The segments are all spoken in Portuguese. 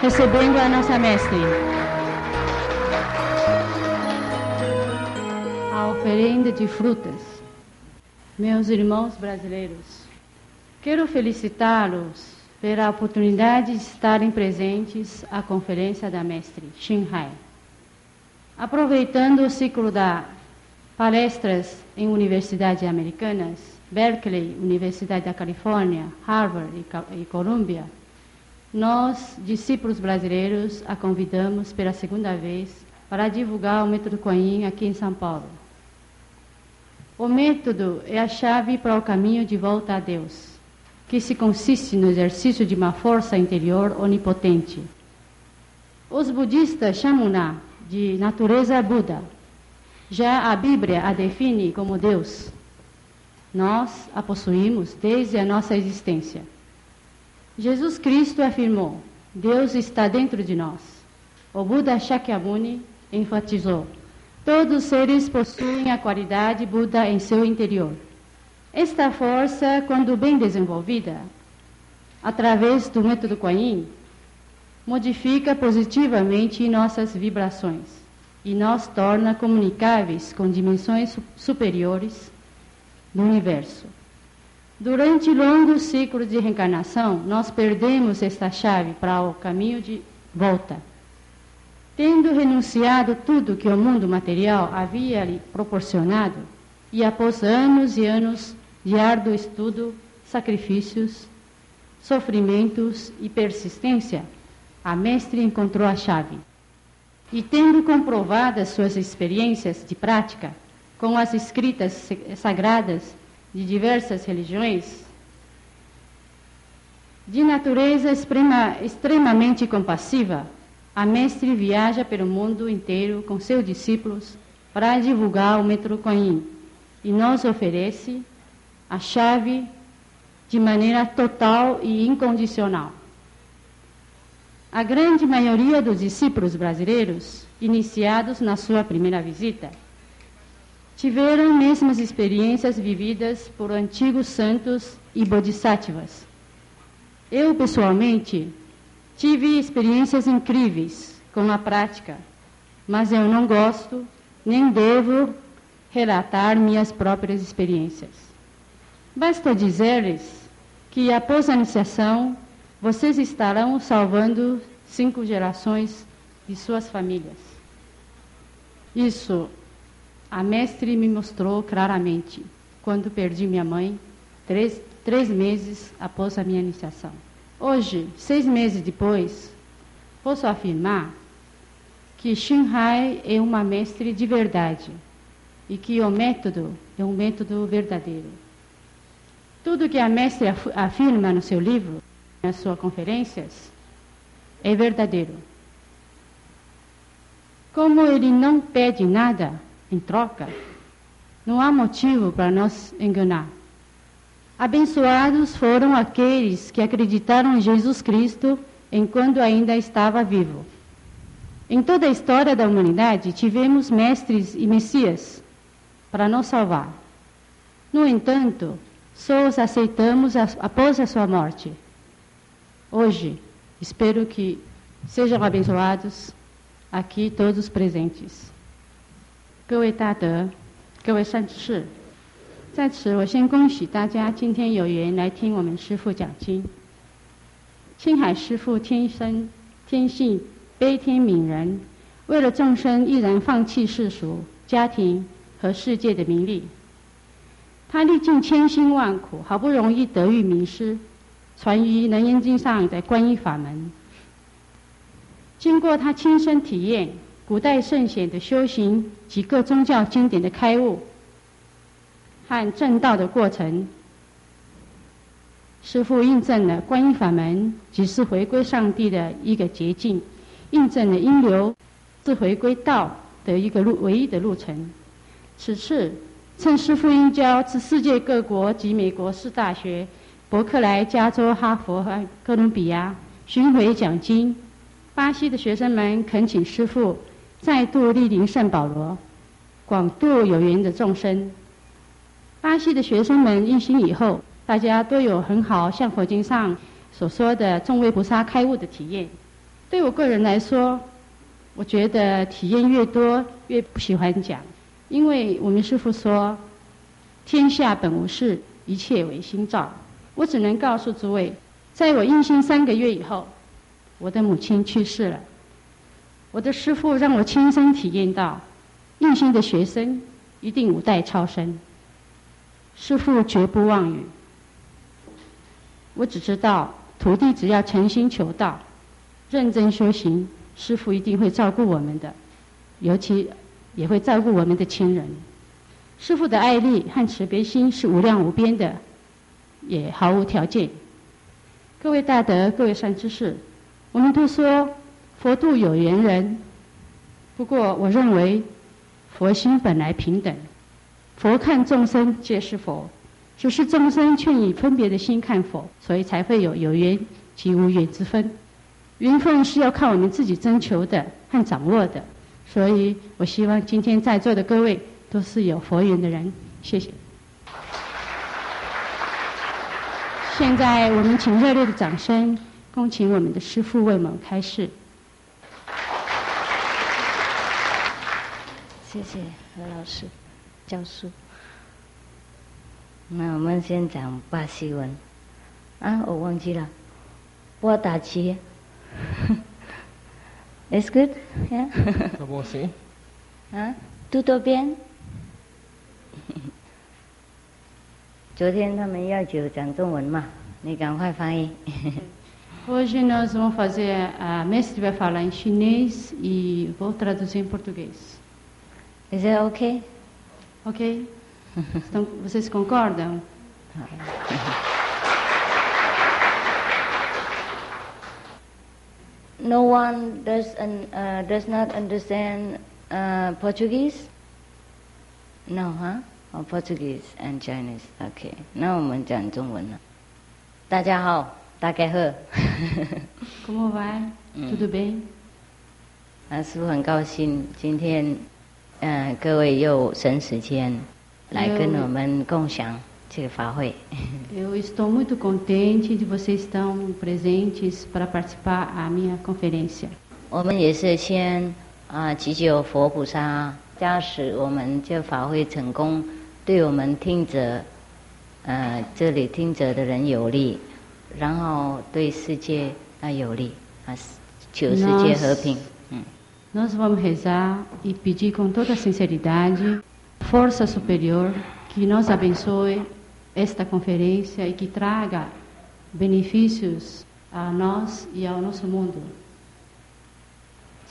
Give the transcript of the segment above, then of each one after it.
recebendo a nossa mestre. A oferenda de frutas. Meus irmãos brasileiros, quero felicitá-los pela oportunidade de estarem presentes à conferência da mestre Xinhai. Aproveitando o ciclo da palestras em universidades americanas, Berkeley, Universidade da Califórnia, Harvard e Columbia, nós, discípulos brasileiros, a convidamos pela segunda vez para divulgar o método Coin aqui em São Paulo. O método é a chave para o caminho de volta a Deus, que se consiste no exercício de uma força interior onipotente. Os budistas chamam-na de natureza Buda. Já a Bíblia a define como Deus. Nós a possuímos desde a nossa existência. Jesus Cristo afirmou: Deus está dentro de nós. O Buda Shakyamuni enfatizou: todos os seres possuem a qualidade Buda em seu interior. Esta força, quando bem desenvolvida, através do método Kuan modifica positivamente nossas vibrações e nos torna comunicáveis com dimensões superiores do universo. Durante longos ciclos de reencarnação, nós perdemos esta chave para o caminho de volta. Tendo renunciado tudo que o mundo material havia lhe proporcionado, e após anos e anos de árduo estudo, sacrifícios, sofrimentos e persistência, a mestre encontrou a chave. E tendo comprovado as suas experiências de prática com as escritas sagradas de diversas religiões, de natureza extrema, extremamente compassiva, a mestre viaja pelo mundo inteiro com seus discípulos para divulgar o Kuan e nos oferece a chave de maneira total e incondicional. A grande maioria dos discípulos brasileiros, iniciados na sua primeira visita, tiveram mesmas experiências vividas por antigos santos e bodhisattvas. Eu, pessoalmente, tive experiências incríveis com a prática, mas eu não gosto nem devo relatar minhas próprias experiências. Basta dizer-lhes que após a iniciação, vocês estarão salvando cinco gerações de suas famílias. Isso a mestre me mostrou claramente quando perdi minha mãe, três, três meses após a minha iniciação. Hoje, seis meses depois, posso afirmar que Shinhai é uma mestre de verdade e que o método é um método verdadeiro. Tudo que a mestre afirma no seu livro, nas suas conferências, é verdadeiro. Como ele não pede nada, em troca, não há motivo para nos enganar. Abençoados foram aqueles que acreditaram em Jesus Cristo enquanto ainda estava vivo. Em toda a história da humanidade, tivemos mestres e messias para nos salvar. No entanto, só os aceitamos após a sua morte. Hoje, espero que sejam abençoados aqui todos os presentes. 各位大德，各位善知识，在此我先恭喜大家今天有缘来听我们师父讲经。青海师父天生天性悲天悯人，为了众生毅然放弃世俗、家庭和世界的名利。他历尽千辛万苦，好不容易得遇名师，传于《楞严经》上的观音法门。经过他亲身体验。古代圣贤的修行及各宗教经典的开悟和正道的过程，师父印证了观音法门即是回归上帝的一个捷径，印证了因流是回归道的一个路唯一的路程。此次趁师父因教至世界各国及美国四大学、伯克莱、加州、哈佛和哥伦比亚巡回讲经，巴西的学生们恳请师父。再度莅临圣保罗，广度有缘的众生。巴西的学生们印心以后，大家都有很好像佛经上所说的众位菩萨开悟的体验。对我个人来说，我觉得体验越多越不喜欢讲，因为我们师父说，天下本无事，一切唯心造。我只能告诉诸位，在我印心三个月以后，我的母亲去世了。我的师父让我亲身体验到，印心的学生一定五代超生。师父绝不妄语。我只知道，徒弟只要诚心求道，认真修行，师父一定会照顾我们的，尤其也会照顾我们的亲人。师父的爱力和慈悲心是无量无边的，也毫无条件。各位大德，各位善知识，我们都说佛度有缘人，不过我认为佛心本来平等。佛看众生皆是佛，只是众生却以分别的心看佛，所以才会有有缘及无缘之分。缘分是要靠我们自己征求的和掌握的，所以我希望今天在座的各位都是有佛缘的人。谢谢。现在我们请热烈的掌声，恭请我们的师父为我们开示。谢谢何老师。教书，那我们先讲巴西文啊，我忘记了，波打旗，It's good, yeah. 啊，多多边。昨天他们要求讲中文嘛，你赶快翻译。Hoje nós vamos fazer a mestre vai falar em chinês e vou traduzir em português. Is it okay? Ok? Então, vocês concordam? No one does, uh, does not understand uh, Portuguese? No, huh? Oh, Portuguese and Chinese. Okay. 那我们讲中文了。大家好，大家好。Como vai? Tudo bem? 啊，师傅很高兴今天 嗯，各位又省时间来跟我们共享这个法会。Eu estou muito contente de vocês estão presentes para participar a minha conferência。我们也是先啊祈求佛菩萨加持我们这法会成功，对我们听者，呃，这里听者的人有利，然后对世界啊有利啊，求世界和平。Nós vamos rezar e pedir com toda sinceridade, força superior, que nos abençoe esta conferência e que traga benefícios a nós e ao nosso mundo.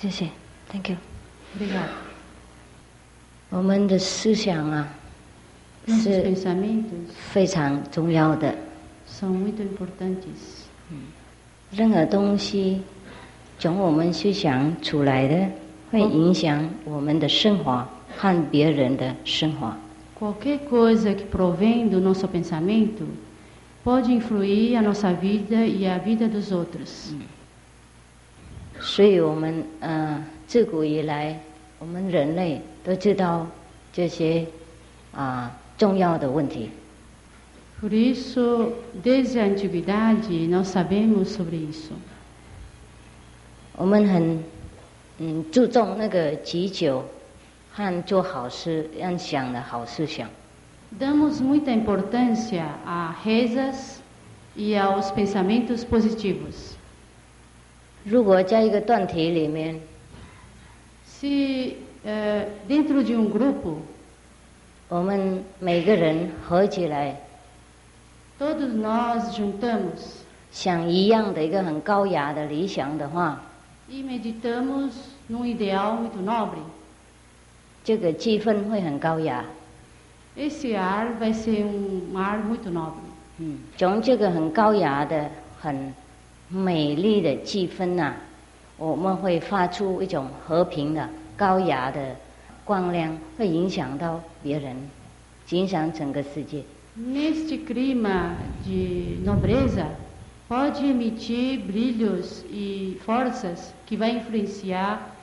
谢谢，Thank you。Obrigado。我们的思想啊，是非常重要的。São muito importantes。嗯，任何东西。 从我们思想出来的，会影响我们的生活和别人的生活。Qualquer coisa que provém do nosso pensamento pode influir a nossa vida e a vida dos outros。所以我们呃，自古以来，我们人类都知道这些啊重要的问题。Por isso, desde a antiguidade, nós sabemos sobre isso。我们很嗯注重那个祈求和做好事，要想的好事想。Damos muita importância a rezas e aos pensamentos positivos。如果在一个团体里面，se dentro de um grupo，我们每个人合起来，todos nós juntamos，想一样的一个很高雅的理想的话。E meditamos num ideal muito nobre. 这个气氛会很高雅。Esse ar vai ser um ar muito nobre. 嗯，从这个很高雅的、很美丽的气氛呐，啊我们会发出一种和平的、高雅的光亮，会影响到别人，影响整个世界。Neste clima de nobreza. pode emitir brilhos e forças que vai influenciar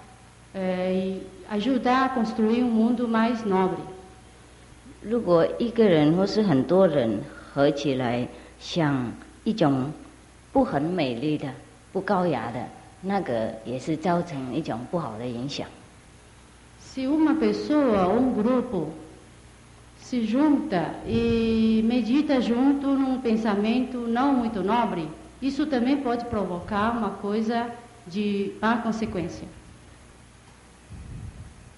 eh, e ajudar a construir um mundo mais nobre. 如果一个人或是很多人合起来想一种不很美丽的、不高雅的 那个也是造成一种不好的影响。 Se uma pessoa ou um grupo se junta e medita junto num pensamento não muito nobre, isso também pode provocar uma coisa de má consequência.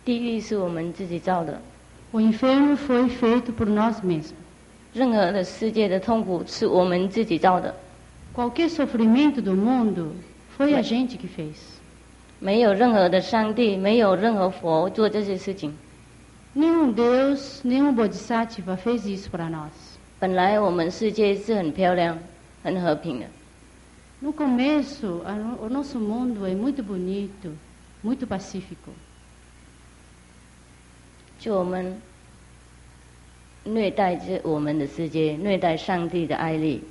地狱是我们自己造的， O inferno foi feito por nós mesmos. 任何的世界的痛苦是我们自己造的， Qualquer sofrimento do mundo foi a gente que fez. 没有任何的上帝，没有任何佛做这些事情。 Nenhum Deus, nenhum Bodhisattva fez isso para nós. 本来我们世界是很漂亮、很和平的， No começo, a no- o nosso mundo é muito bonito, muito pacífico. 就我们虐待这我们的世界，虐待上帝的爱力，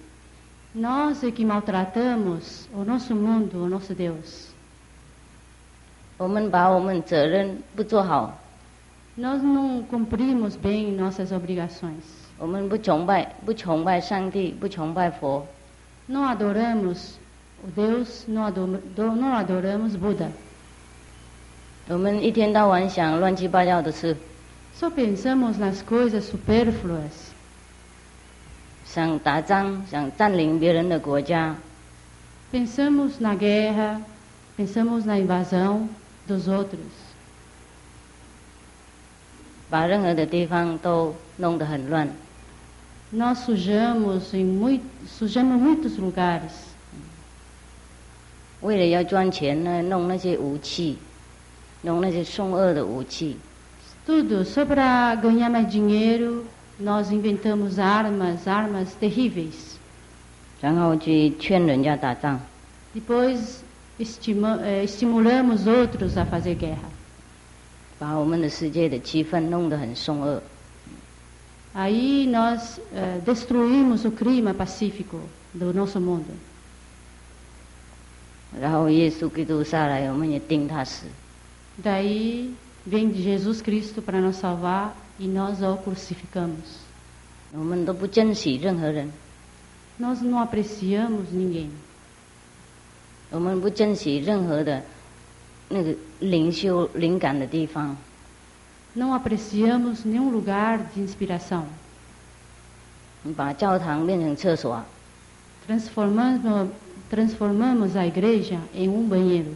Nós é que maltratamos o nosso mundo, o nosso Deus. 我们把我们责任不做好， Nós não cumprimos bem nossas obrigações. 我们不崇拜，不崇拜上帝，不崇拜佛， Não adoramos o Deus, não, ado- do- não adoramos Buda. 我们一天到晚想乱七八糟的事， Só pensamos nas coisas supérfluas. 想打仗，想占领别人的国家， Pensamos na guerra, pensamos na invasão dos outros. 把任何的地方都弄得很乱。 Nós sujamos, em mui- sujamos muitos lugares. 为了要赚钱呢，弄那些武器，弄那些凶恶的武器， Tudo só para ganhar mais dinheiro, nós inventamos armas, armas terríveis. 然后去劝人家打仗。 Depois estima- eh, estimulamos outros a fazer guerra. 把我们的世界的气氛弄得很凶恶。 Aí nós eh, destruímos o clima pacífico do nosso mundo. 然后耶稣基督下来，我们也定他死。 Daí vem Jesus Cristo para nos salvar e nós o crucificamos. 我们都不珍惜任何人， Nós não apreciamos ninguém. 我们不珍惜任何的 那个灵修灵感的地方。Não apreciamos nenhum lugar de inspiração. 把教堂变成厕所，Transformamos, transformamos a igreja em um banheiro.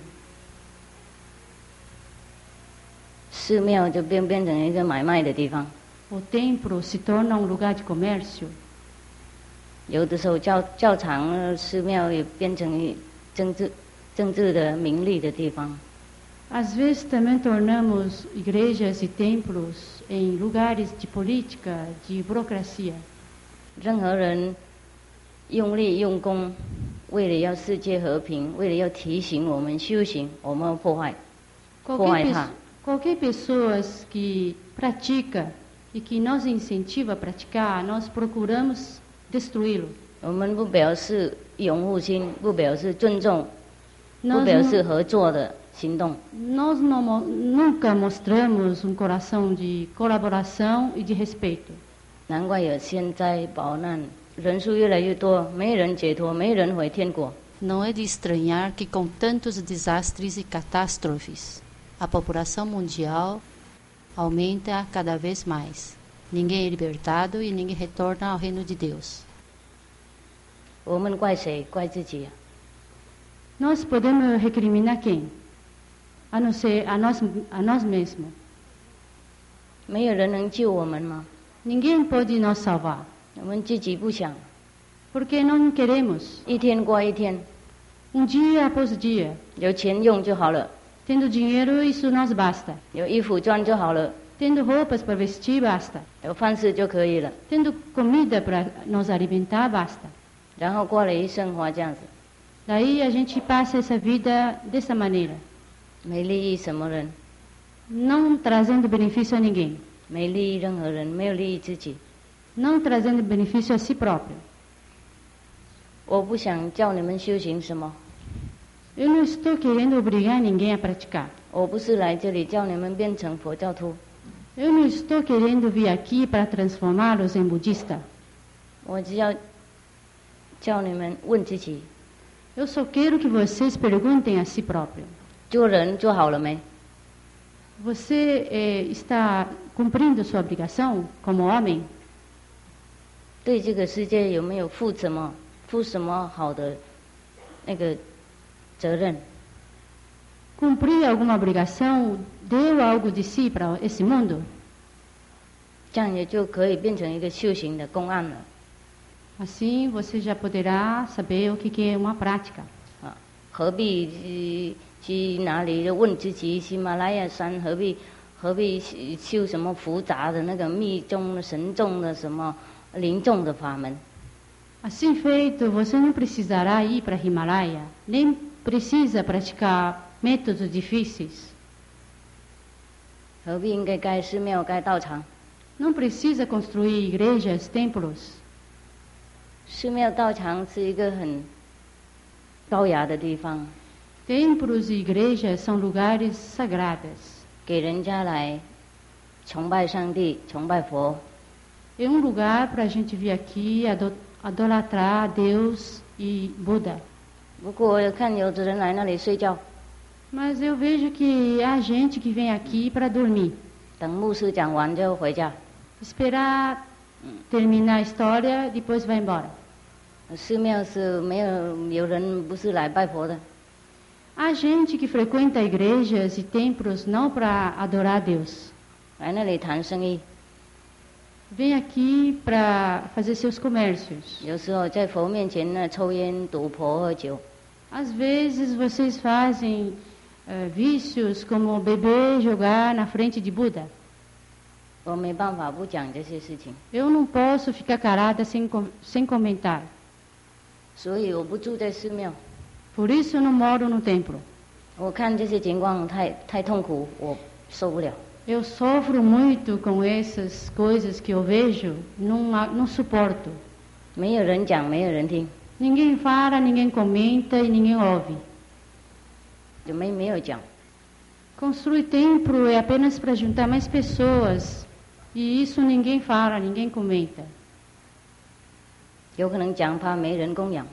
寺庙就变变成一个买卖的地方。O templo se torna um lugar de comércio. 有的时候教教堂、呃寺庙也变成政治政治的名利的地方。Às vezes também tornamos igrejas e templos em lugares de política, de burocracia. 任何人用力用功，为了要世界和平，为了要提醒我们修行，我们要破坏。 Qualquer, Qual é, pes- Ra? qualquer pessoa que pratica e que nos incentiva a praticar, nós procuramos destruí-lo. 我们不表示拥护心，不表示尊重，不 Nós, 表示 não, 合作的行动。 nós não mo- nunca mostramos um coração de colaboração e de respeito. 难怪有天灾保难，人数越来越多，没人解脱，没人回天国。 Não é de estranhar que, com tantos desastres e catástrofes, a população mundial aumenta cada vez mais. Ninguém é libertado e ninguém retorna ao reino de Deus. 我们怪谁？怪自己啊！ Nós podemos recriminar quem? a não ser a nós, a nós mesmos. Ninguém pode nos salvar. Porque não queremos. Um dia após dia. Tendo dinheiro, isso nos basta. Tendo roupas para vestir, basta. Tendo comida para nos alimentar, basta. Daí a gente passa essa vida dessa maneira. Não trazendo benefício a ninguém. Não trazendo benefício a si próprio. Eu não estou querendo obrigar ninguém a praticar. Eu não estou querendo vir aqui para transformá-los em budista. Eu só quero que vocês perguntem a si próprios. 做人做好了没？ Você eh, está cumprindo sua obrigação como homem? 对这个世界有没有负什么负什么好的那个责任？ Cumprir alguma obrigação? Deu algo de si para esse mundo? 这样也就可以变成一个修行的公案了 Assim você já poderá saber o que que é uma prática. 啊！何必 去去哪里就问自己，喜马拉雅山何必何必修什么复杂的那个密宗的神众的什么灵众的法门？Assim feito, você não precisará ir para Himalaia, nem precisa praticar métodos difíceis. 何必应该盖寺庙、盖道场？Não precisa construir igrejas, templos. 寺庙、道场是一个很高雅的地方，Templos e igrejas são lugares sagrados. 给人家来崇拜上帝、崇拜佛。 É um lugar para a gente vir aqui ado- idolatrar Deus e Buda. 不过我看有的人来那里睡觉， Mas eu vejo que há gente que vem aqui para dormir, 等牧师讲完就回家。 esperar terminar a história, depois vai embora. 寺庙是没有有人不是来拜佛的， Há gente que frequenta igrejas e templos não para adorar Deus. 来那里谈生意。 Vem aqui para fazer seus comércios. 有时候在佛面前呢，抽烟、赌博、喝酒， Às vezes vocês fazem eh, vícios como beber, jogar na frente de Buda. 我没办法不讲这些事情， Eu não posso ficar calada sem, com- sem comentar. 所以我不住在寺庙。 Por isso eu não moro no templo. 我看这些情况太太痛苦，我受不了。 Eu sofro muito com essas coisas que eu vejo, não, a- não suporto. 没有人讲，没有人听， Ninguém fala, ninguém comenta e ninguém ouve. 就没没有讲。 Construir templo é apenas para juntar mais pessoas. E isso ninguém fala, ninguém comenta. 有可能讲怕没人供养，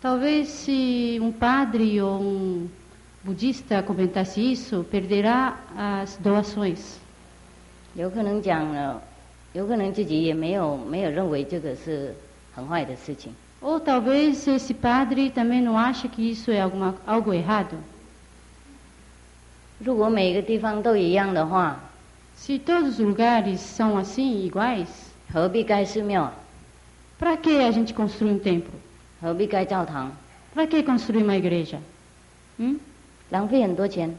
Talvez se um padre ou um budista comentasse isso, perderá as doações. 有可能讲了，有可能自己也没有没有认为这个是很坏的事情。 Ou talvez esse padre também não ache que isso é alguma, algo errado. 如果每个地方都一样的话， Se todos os lugares são assim, iguais, 何必盖寺庙啊？ para que a gente construir um templo? 何必盖教堂？ Para que construir uma igreja? Hum? 浪费很多钱，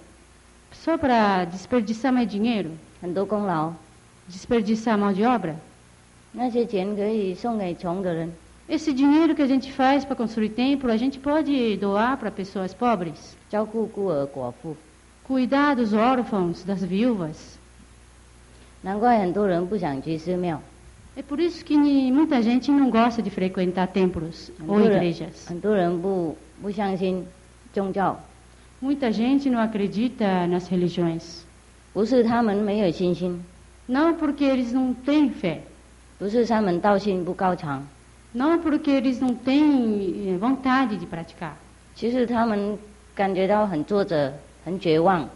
Só para desperdiçar mais dinheiro? 很多功劳， Desperdiçar mão de obra? 那些钱可以送给穷的人， Esse dinheiro que a gente faz para construir templo, a gente pode doar para pessoas pobres. 照顾孤儿寡妇。 Cuidar dos órfãos, das viúvas. 难怪很多人不想去寺庙， É por isso que ni- muita gente não gosta de frequentar templos 很 ou 多人 igrejas. 很多人不不相信宗教， Muita gente não acredita nas religiões. 不是他们没有信心， Não porque eles não têm fé. 不是他们道心不高长， Não porque eles não têm eh, vontade de praticar. 其实他们感觉到很挫折、很绝望，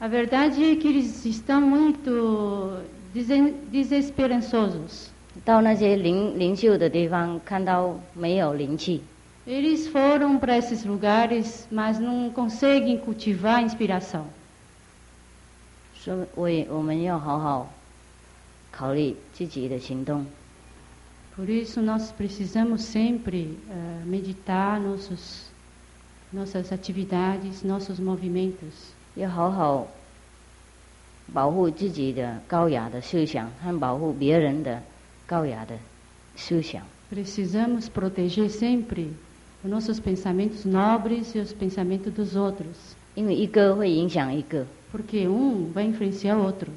A verdade é que eles estão muito desen- desesperançosos. 到那些灵灵秀的地方看到没有灵气， Eles foram para esses lugares, mas não conseguem cultivar a inspiração. 所以我也我们要好好考虑自己的行动。 Por isso nós precisamos sempre eh, meditar nossos, nossas atividades, nossos movimentos. 要好好 保护自己的高雅的思想和保护别人的高雅的思想。 Precisamos proteger sempre os nossos pensamentos nobres e os pensamentos dos outros, 因为一个会影响一个， porque um vai influenciar o outro.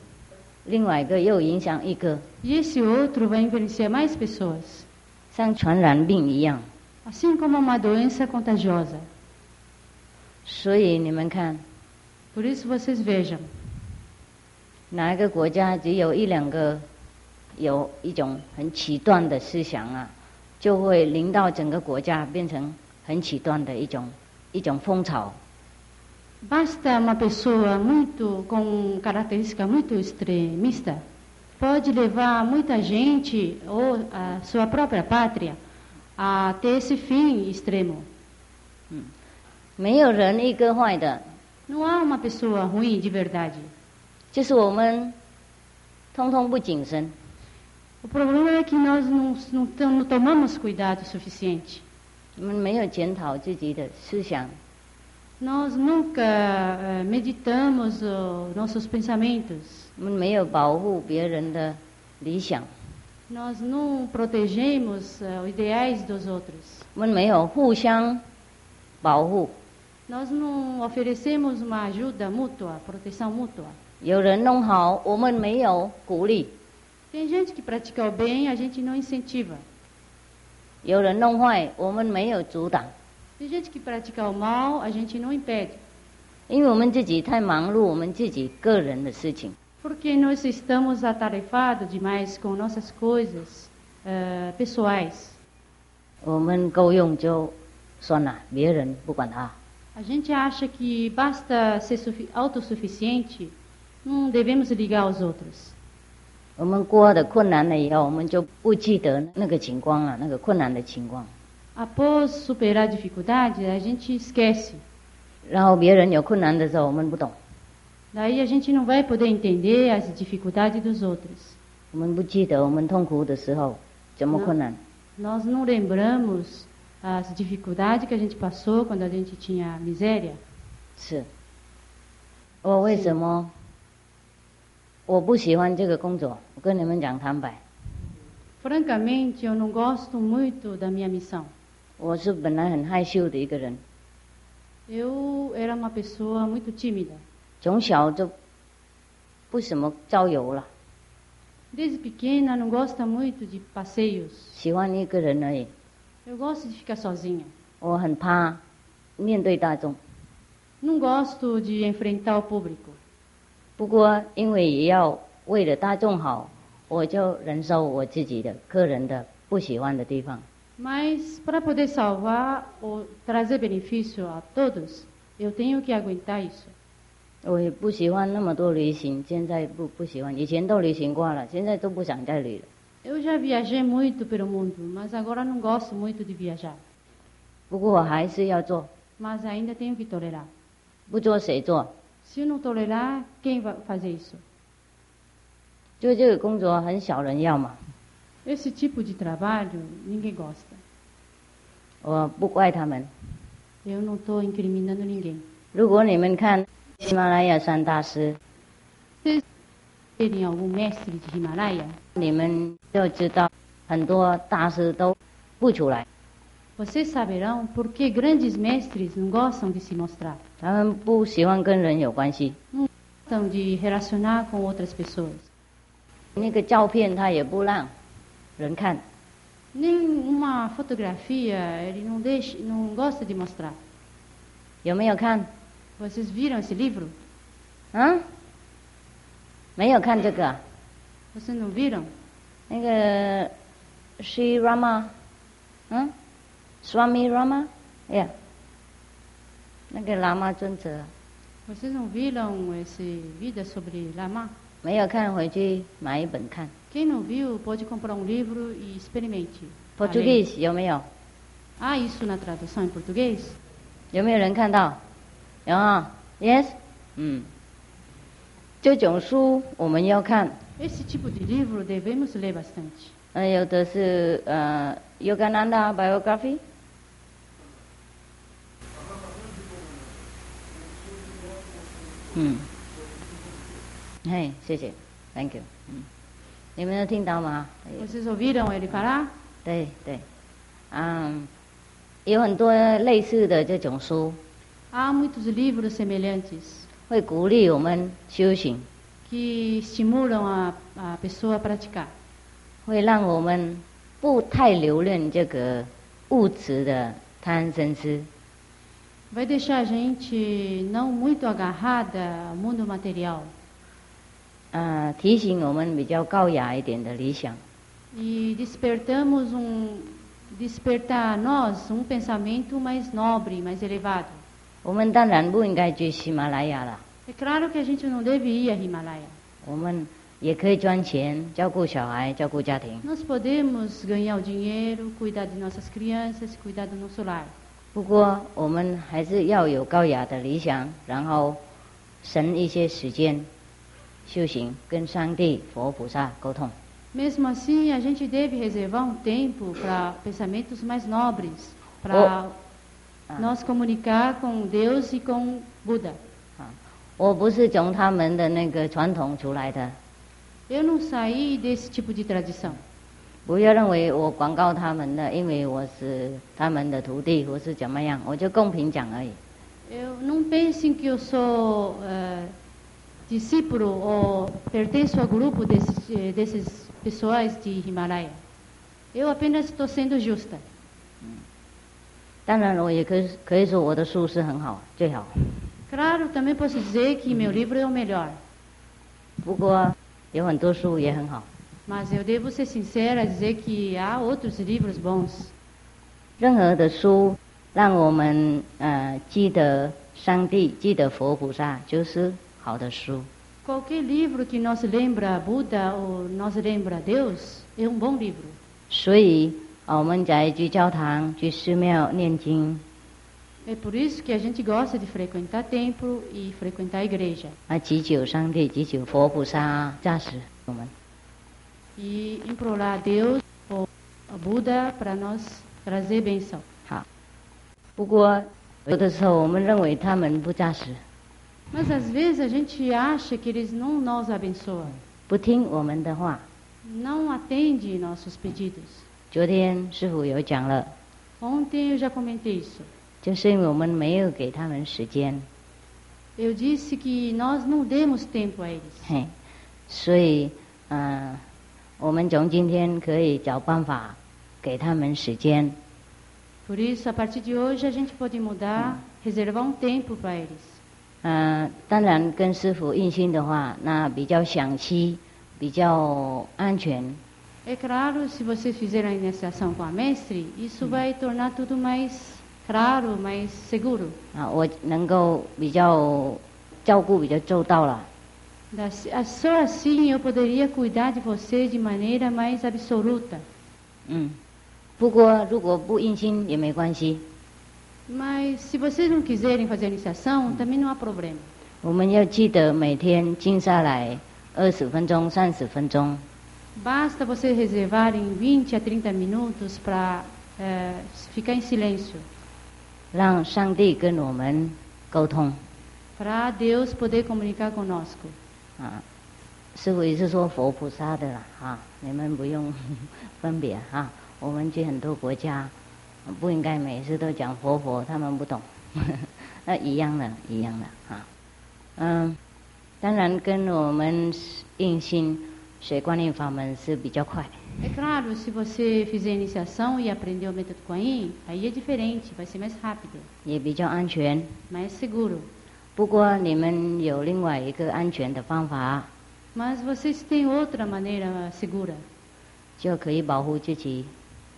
另外一个又影响一个， E esse outro vai influenciar mais pessoas, 像传染病一样。 assim como uma doença contagiosa. 所以你们看， Por isso vocês vejam, 哪一个国家只有一两个有一种很极端的思想啊，就会令到整个国家变成很很极端的一种一种风潮。Basta uma pessoa muito com característica muito extremista pode levar muita gente ou a sua própria pátria a ter esse fim extremo. 没有人一个坏的，Não há uma pessoa ruim de verdade. 就是我们通通不谨慎， O problema é que nós não, não, tam- não tomamos cuidado suficiente. 我们没有检讨自己的思想， Nós nunca eh, meditamos oh, nossos pensamentos. 我们没有保护别人的理想， Nós não protegemos eh, os ideais dos outros. 我们没有互相保护。 Nós não oferecemos uma ajuda mútua, proteção mútua. 有人弄好，我们没有鼓励； Tem gente que pratica o bem, a gente não incentiva. 有人弄坏，我们没有阻挡。 Tem gente que pratica o mal, a gente não impede. 因为我们自己太忙碌，我们自己个人的事情， Porque nós estamos atarefados demais com nossas coisas eh, pessoais. 我们够用就算了，别人不管他。 A gente acha que basta ser sufi- autossuficiente, não devemos ligar aos outros. 我们过的困难了以后，我们就不记得那个情况了，那个困难的情况。 Após superar a dificuldade, a gente esquece. 然后别人有困难的时候，我们不懂， Daí a gente não vai poder entender as dificuldades dos outros. 我们不记得我们痛苦的时候怎么困难。 Nós não lembramos as dificuldades que a gente passou quando a gente tinha miséria. 是，我为什么 我不喜欢这个工作？我跟你们讲坦白， Francamente, eu não gosto muito da minha missão. 我是本来很害羞的一个人， Eu era uma pessoa muito tímida. 从小就不怎么郊游了， Desde pequena, não gosto muito de passeios. 喜欢一个人而已。 Eu gosto de ficar sozinha. 我很怕面对大众， Não gosto de enfrentar o público. 不过因为也要为了大众好，我就忍受我自己的个人的不喜欢的地方。Mas para poder salvar ou trazer benefício a todos, eu tenho que aguentar isso. 我也不喜欢那么多旅行，现在不不喜欢，以前都旅行过了，现在都不想再旅了。Eu já viajei muito pelo mundo, mas agora não gosto muito de viajar. 不过我还是要做，Mas ainda tenho que tolerar. 不做谁做？Se eu não tolerar, quem vai fazer isso? 就这个工作很少人要嘛，Esse tipo de trabalho ninguém gosta. 我不怪他们。Eu não estou incriminando ninguém. 如果你们看喜马拉雅山大师，Terem algum mestre de Himalaia, 你们就知道很多大师都不出来，vocês saberão por que grandes mestres não gostam de se mostrar. 他们不喜欢跟人有关系。 Gostam de relacionar com outras pessoas. 那个照片他也不让人看， Nem uma fotografia ele não, deixa, não gosta de mostrar. 有没有看？ Vocês viram esse livro? 啊？没有看这个啊、 Vocês não viram? 那个 Sri Rama，嗯 ，Swami Rama，呀、那个喇嘛尊者 Vocês não viram esse vídeo sobre Lama? 没有看，回去买一本看。 Quem não viu pode comprar um livro e experimente. a ler. Português 有没有？ Há isso na tradução em português? 有没有人看到？有啊，Yes，嗯，这种书我们要看， Esse tipo de livro devemos ler bastante. 呃，有的是呃 Yogananda biography， 嗯，嘿，谢谢，Thank you，嗯，你们有听到吗？Vocês ouviram ele falar? 对对，嗯，有很多类似的这种书，Há muitos livros semelhantes 会鼓励我们修行，que estimulam a, a pessoa a praticar. 会让我们不太留恋这个物质的贪嗔痴，Vai deixar a gente não muito agarrada ao mundo material 呃，提醒我们比较高雅一点的理想。 e despertamos um, despertar a nós um pensamento mais nobre, mais elevado. 我们当然不应该去喜马拉雅了， É claro que a gente não deve ir a Himalaia. 我们也可以赚钱，照顾小孩，照顾家庭。 Nós podemos ganhar o dinheiro, cuidar de nossas crianças, cuidar do nosso lar. 不过我们还是要有高雅的理想，然后省一些时间修行，跟上帝、佛菩萨沟通。Mesmo assim, a gente deve reservar um tempo para pensamentos mais nobres, para nós comunicar com Deus e com Buda. 我不是从他们的那个传统出来的，Eu não saí desse tipo de tradição. 不要认为我广告他们的，因为我是他们的徒弟或是怎么样，我就公平讲而已。Eu não pensem que eu sou eh, discípulo ou pertenço ao grupo desses, eh, desses pessoais de Himalaia. Eu apenas estou sendo justa. 当然，我也可以可以说我的书是很好，最好。Claro, também posso dizer que meu livro é o melhor. 不过有很多书也很好。Mas eu devo ser sincera e dizer que há outros livros bons. 任何的书让我们呃记得上帝、记得佛菩萨，就是好的书。 Qualquer livro que nos lembra Buda ou nos lembra Deus é um bom livro. 所以啊，我们在去教堂、去寺庙念经 É por isso que a gente gosta de frequentar templo e frequentar a igreja. 啊，祈求上帝、祈求佛菩萨加持我们。 E implorar a Deus ou a Buda para nos trazer bênção. 好，不过有的时候我们认为他们不扎实， Mas às vezes a gente acha que eles não nos abençoam, 不听我们的话。 não atende nossos pedidos. 昨天师傅有讲了， Ontem eu já comentei isso. 就是因为我们没有给他们时间， Eu disse que nós não demos tempo a eles. 嘿，所以嗯、呃 我们从今天可以找办法给他们时间。Por isso, a partir de hoje, a gente pode mudar, reservar um tempo para eles. 嗯、当然跟师傅印心的话，那比较详细，比较安全。É claro, se você fizer a iniciação com a mestre, isso vai tornar tudo mais claro, mais seguro. 啊，我能够比较照顾比较周到了。Da- Só assim eu poderia cuidar de você de maneira mais absoluta. 嗯，不过如果不印心也没关系， Mas se vocês não quiserem fazer a iniciação, também não há problema. 我们要记得每天静下来二十分钟、三十分钟， Basta vocês reservarem 20 a 30 minutos para ficar em silêncio, 让上帝跟我们沟通 para Deus poder comunicar conosco. 啊。师傅也是说佛菩萨的啦啊，你们不用分别啊。我们去很多国家，不应该每次都讲佛佛，他们不懂，那一样的，一样的啊。嗯，当然跟我们印心学观念法门是比较快。É claro, se você fizer a iniciação e aprender o método Kuan aí é diferente, vai ser mais rápido, 也比较安全。mais seguro. 不过你们有另外一个安全的方法， Mas vocês têm outra maneira segura 就可以保护自己，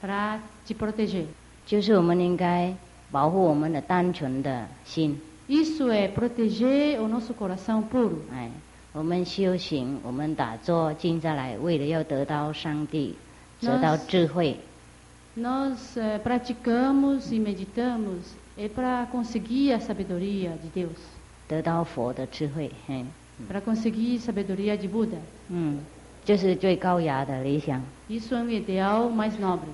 para te proteger. 就是我们应该保护我们的单纯的心。 Isso é proteger o nosso coração puro. 哎，我们修行，我们打坐静下来，为了要得到上帝，得到智慧。 Nós eh, praticamos e meditamos é para conseguir a sabedoria de Deus, 得到佛的智慧，嘿， para conseguir a sabedoria de Buda. 嗯，这是最高雅的理想， Isso é um ideal mais nobre.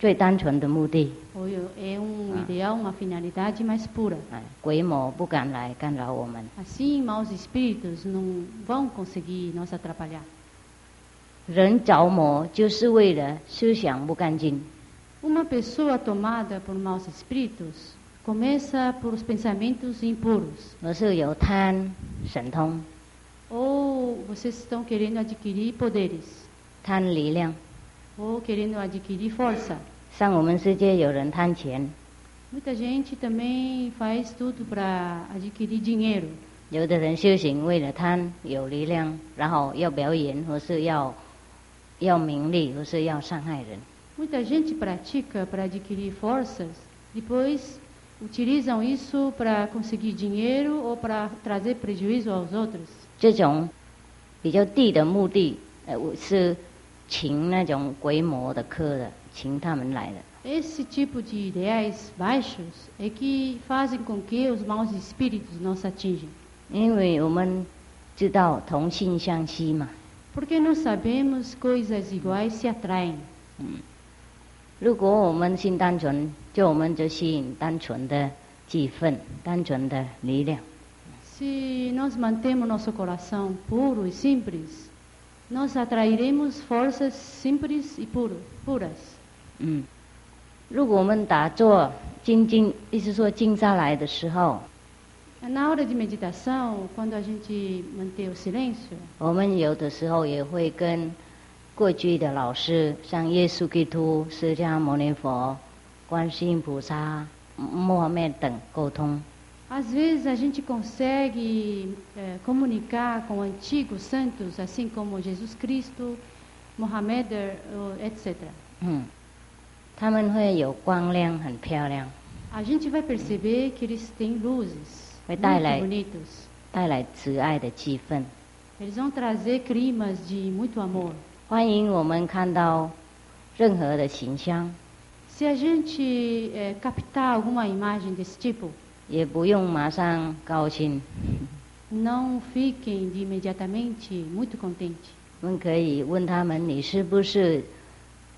最单纯的目的。 Ou é um Ah. ideal, uma finalidade mais pura. 哎，鬼魔不敢来干扰我们。 Assim, maus espíritos não vão conseguir nos atrapalhar. 人着魔就是为了思想不干净， Uma pessoa tomada por maus espíritos começa por os pensamentos impuros. 而是有贪、神通、 Ou vocês estão querendo adquirir poderes, 贪力量。 ou querendo adquirir força. 像我们世界有人贪钱， Muita gente também faz tudo para adquirir dinheiro. 有的人修行为了贪有力量，然后要表演或是要要名利或是要伤害人。 Muita gente pratica para adquirir forças, depois utilizam isso para conseguir dinheiro ou para trazer prejuízo aos outros. 这种比较低的目的，呃，我是请那种鬼魔的科的，请他们来的。 Esse tipo de ideais baixos é que fazem com que os maus espíritos nos atingem. 因为我们知道同性相吸嘛， Porque nós sabemos coisas iguais se atraem. 如果我们心单纯，就我们就吸引单纯的气氛、单纯的力量。Se nós mantemos nosso coração puro e simples, nós atrairemos forças simples e puro, puras. 嗯，如果我们打坐静静，意思说静下来的时候，Na hora de meditação, quando a gente mantém o silêncio, 我们有的时候也会跟过去的老师，像耶稣基督、释迦牟尼佛、观世音菩萨、穆罕默德等沟通。às vezes a gente consegue eh, comunicar com antigos santos, assim como Jesus Cristo, Mohammed, eh, etc. 嗯，他们会有光亮，很漂亮，A gente vai perceber que eles têm luzes muito bonitos. 带来慈爱的气氛。Eles vão trazer climas de muito amor. 欢迎我们看到任何的形象，Se a gente eh, captar alguma imagem desse tipo, 也不用马上高兴，não fiquem de imediatamente muito contentes. 我们可以问他们：你是不是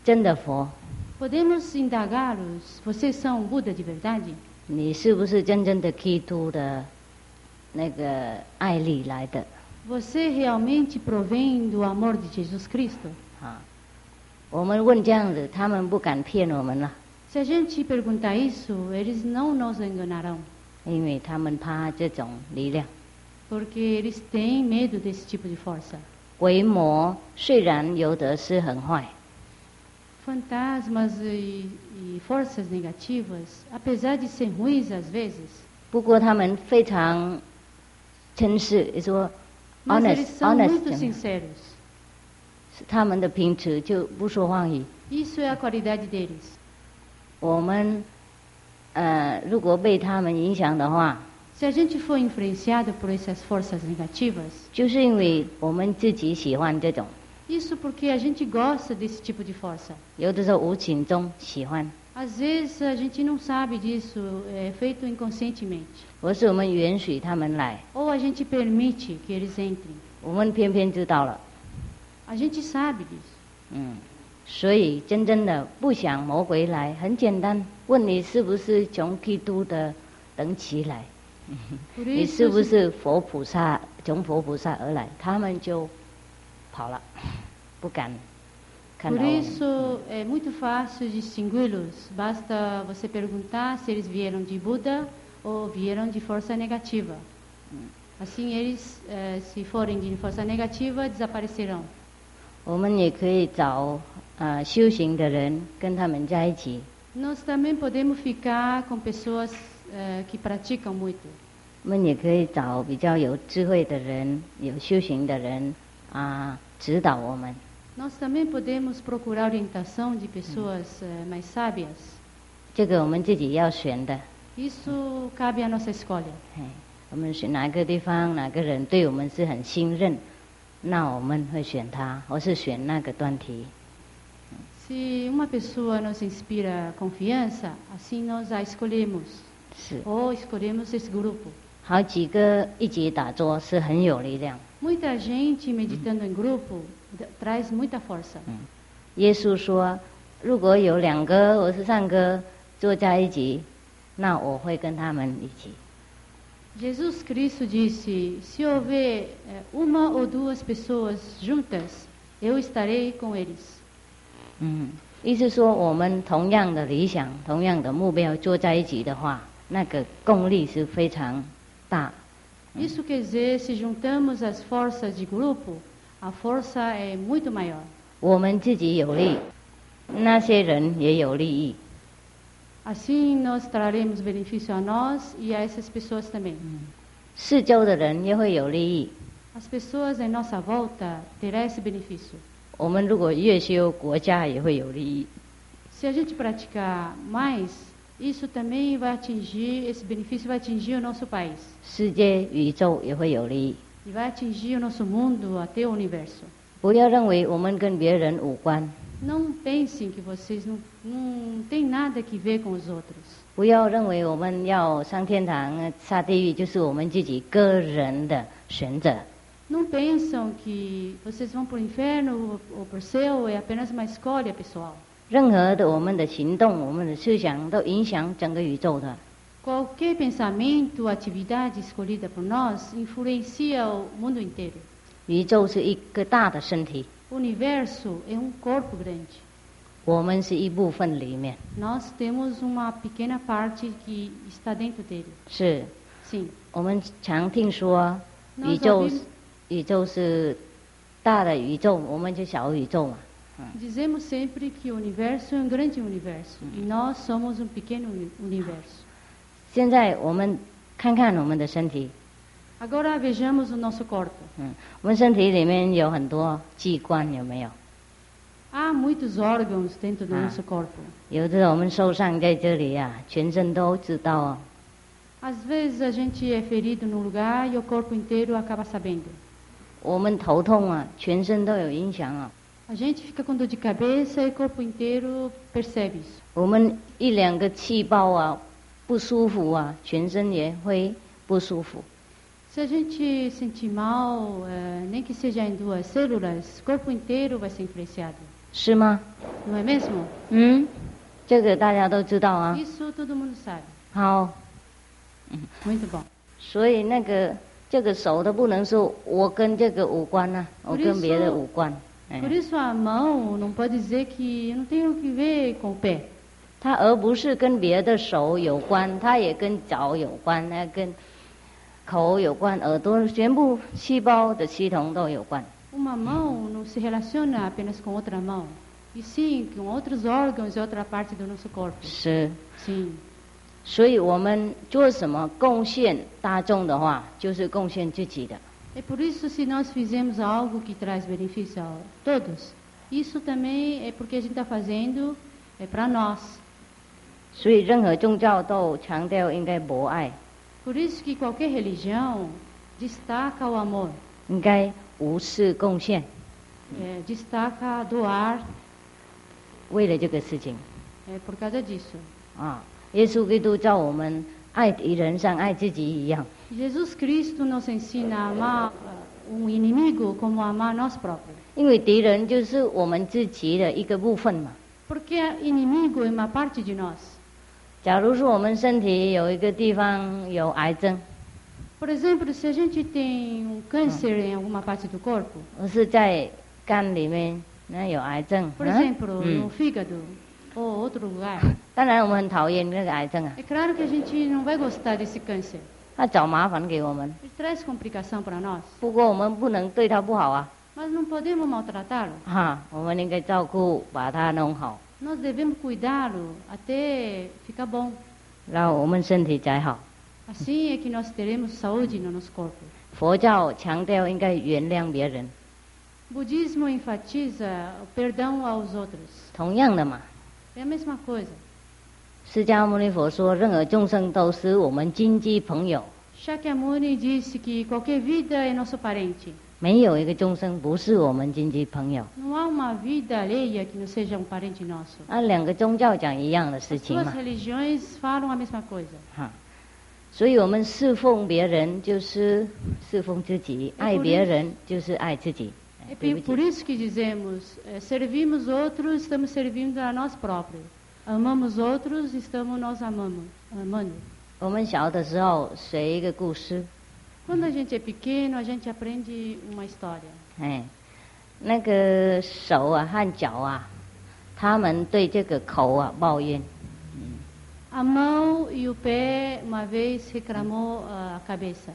真的佛？Podemos indagá-los: vocês são Buda de verdade? 你是不是真正的基督的那个爱力来的？Você realmente provém do amor de Jesus Cristo? 啊，我们问这样子，他们不敢骗我们了， Se a gente perguntar isso, eles não nos enganarão, 因为他们怕这种力量。 porque eles têm medo desse tipo de força. 鬼魔虽然有的是很坏， Fantasmas e, e forças negativas, apesar de ser ruins às vezes, 不过他们非常诚实，也说 mas honest eles são honest， muito sinceros. 他们的平时就不说谎语。 Isso é a qualidade deles. 我们呃，如果被他们影响的话， Se a gente for influenciado por essas forças negativas, 就是因为我们自己喜欢这种， isso porque a gente gosta desse tipo de força. 有的时候无形中喜欢， Às vezes a gente não sabe disso, é feito inconscientemente. 或是我们允许他们来，Ou a gente permite que eles entrem. 我们偏偏知道了，A gente sabe disso. 嗯，所以真正的不想魔鬼来，很简单，问你是不是从基督的等起来，你是不是佛菩萨从佛菩萨而来，他们就跑了，不敢 por 到我们。isso é muito fácil distingui-los. Basta você perguntar se eles vieram de Buda ou vieram de força negativa. Assim, eles, eh, se forem de força negativa, desaparecerão. 我们也可以找呃修行的人跟他们在一起， Nós também podemos ficar com pessoas eh, que praticam muito. 我们也可以找比较有智慧的人、有修行的人啊、指导我们。 Nós também podemos procurar orientação de pessoas eh, mais sábias. 这个我们自己要选的， Isso cabe à nossa escolha. 哎，我们选哪个地方、哪个人对我们是很信任，那我们会选他，或是选那个段题。Se uma pessoa nos inspira confiança, assim nós a escolhemos. 是，Ou escolhemos esse grupo. 好几个一起打坐是很有力量。Muita gente meditando em grupo traz muita força. 耶稣说，如果有两个或是三个坐在一起，那我会跟他们一起。Jesus Cristo disse: se houver eh, uma ou duas pessoas juntas, eu estarei com eles. 嗯，意思说我们同样的理想、同样的目标坐在一起的话，那个功力是非常大。Isso quer dizer, se juntamos as forças de grupo, a força é muito maior. 我们自己有利，那些人也有利益。Assim nós traremos benefício a nós e a essas pessoas também. 四周的人也会有利益。 As pessoas em nossa volta terão esse benefício. 我们如果越修，国家也会有利益。 Se a gente praticar mais, isso também vai atingir, esse benefício vai atingir o nosso país. 世界宇宙也会有利益。 E vai atingir o nosso mundo até o universo. 不要认为我们跟别人无关， Não pensem que vocês não, não têm nada que ver com os outros. 不要认为我们要上天堂、下地狱就是我们自己个人的选择。 Não pensam que vocês vão para o inferno ou para o céu é apenas uma escolha pessoal. 任何的我们的行动、我们的思想都影响整个宇宙的。 Qualquer pensamento, atividade escolhida por nós influencia o mundo inteiro. 宇宙是一个大的身体， O universo é um corpo grande. 我们是一部分里面。 Nós temos uma pequena parte que está dentro dele. 是 Sim. 我们常听说 Nós 宇宙 ouvimos, 宇宙是大的宇宙，我们是小宇宙嘛。 dizemos sempre que o universo é um grande universo e nós somos um pequeno uni- universo. 现在我们看看我们的身体， Agora vejamos o nosso corpo. 嗯，我们身体里面有很多器官，有没有？ Há muitos órgãos dentro do Ah. nosso corpo. 有的我们受伤在这里呀、全身都知道哦。 Às vezes a gente é ferido num lugar e o corpo inteiro acaba sabendo. 我们头痛啊，全身都有影响啊。 A gente fica com dor de cabeça e o corpo inteiro percebe isso. 我们一两个细胞啊不舒服啊，全身也会不舒服。 Se a gente sentir mal, eh, nem que seja em duas células, o corpo inteiro vai ser influenciado. 是吗？ Não é mesmo? 嗯，这个大家都知道啊。 Isso todo mundo sabe. 好， Muito bom. 所以那个这个手都不能说我跟这个无关啊，我跟别的无关。 Por 哎， isso a mão não pode dizer que eu não tenho que ver com o pé. 它而不是跟别的手有关，它也跟脚有关，它跟 口有关，耳朵全部细胞的系统都有关。 Uma mão não se relaciona apenas com outra mão, e sim com outros órgãos e outra parte do nosso corpo. 是， Sim. 所以我们做什么贡献大众的话，就是贡献自己的。 É por isso se nós fizermos algo que traz benefício a todos, isso também é porque a gente está fazendo é para nós. 所以任何宗教都强调应该博爱， Por isso que qualquer religião destaca o amor, 应该无私贡献， é, destaca doar, 为了这个事情 é por causa disso. 啊。耶稣基督叫我们爱敌人像爱自己一样。 Jesus Cristo nos ensina a amar ah, um inimigo como amar nós próprios. 因为敌人就是我们自己的一个部分嘛。 Porque inimigo é uma parte de nós. 假如说我们身体有一个地方有癌症， Por exemplo, se a gente tem um câncer em alguma parte do corpo, 而是在肝里面那有癌症， por 啊 exemplo, no 嗯， fígado ou outro lugar, 当然我们很讨厌那个癌症啊， é claro que a gente não vai gostar desse câncer. 他找麻烦给我们。 Ele traz complicação para nós, 不过我们不能对他不好啊， mas não podemos maltratá-lo. 哈，我们应该照顾，把他弄好， Nós devemos cuidá-lo até ficar bom. 让我们身体才好。 Assim é que nós teremos saúde no nosso corpo. 佛教强调应该原谅别人， Budismo enfatiza o perdão aos outros. 同样的嘛。 É a mesma coisa. 释迦牟尼佛说，任何众生都是我们金鸡朋友， Shakyamuni disse que qualquer vida é nosso parente. 没有一个众生不是我们金鸡朋友。Um nosso. 啊，两个宗教讲一样的事情嘛.哈。所以我们侍奉别人就是侍奉自己，爱别人就是爱自己。Por，isso que dizemos, eh, servimos outros, estamos servindo a nós próprios. Amamos outros, estamos nós amamos, amando. 我们小的时候学一个故事，Quando a gente é pequeno, a gente aprende uma história. 哎，那个手啊和脚啊，他们对这个口啊抱怨， A mão e o pé, uma vez, reclamou ah, a cabeça.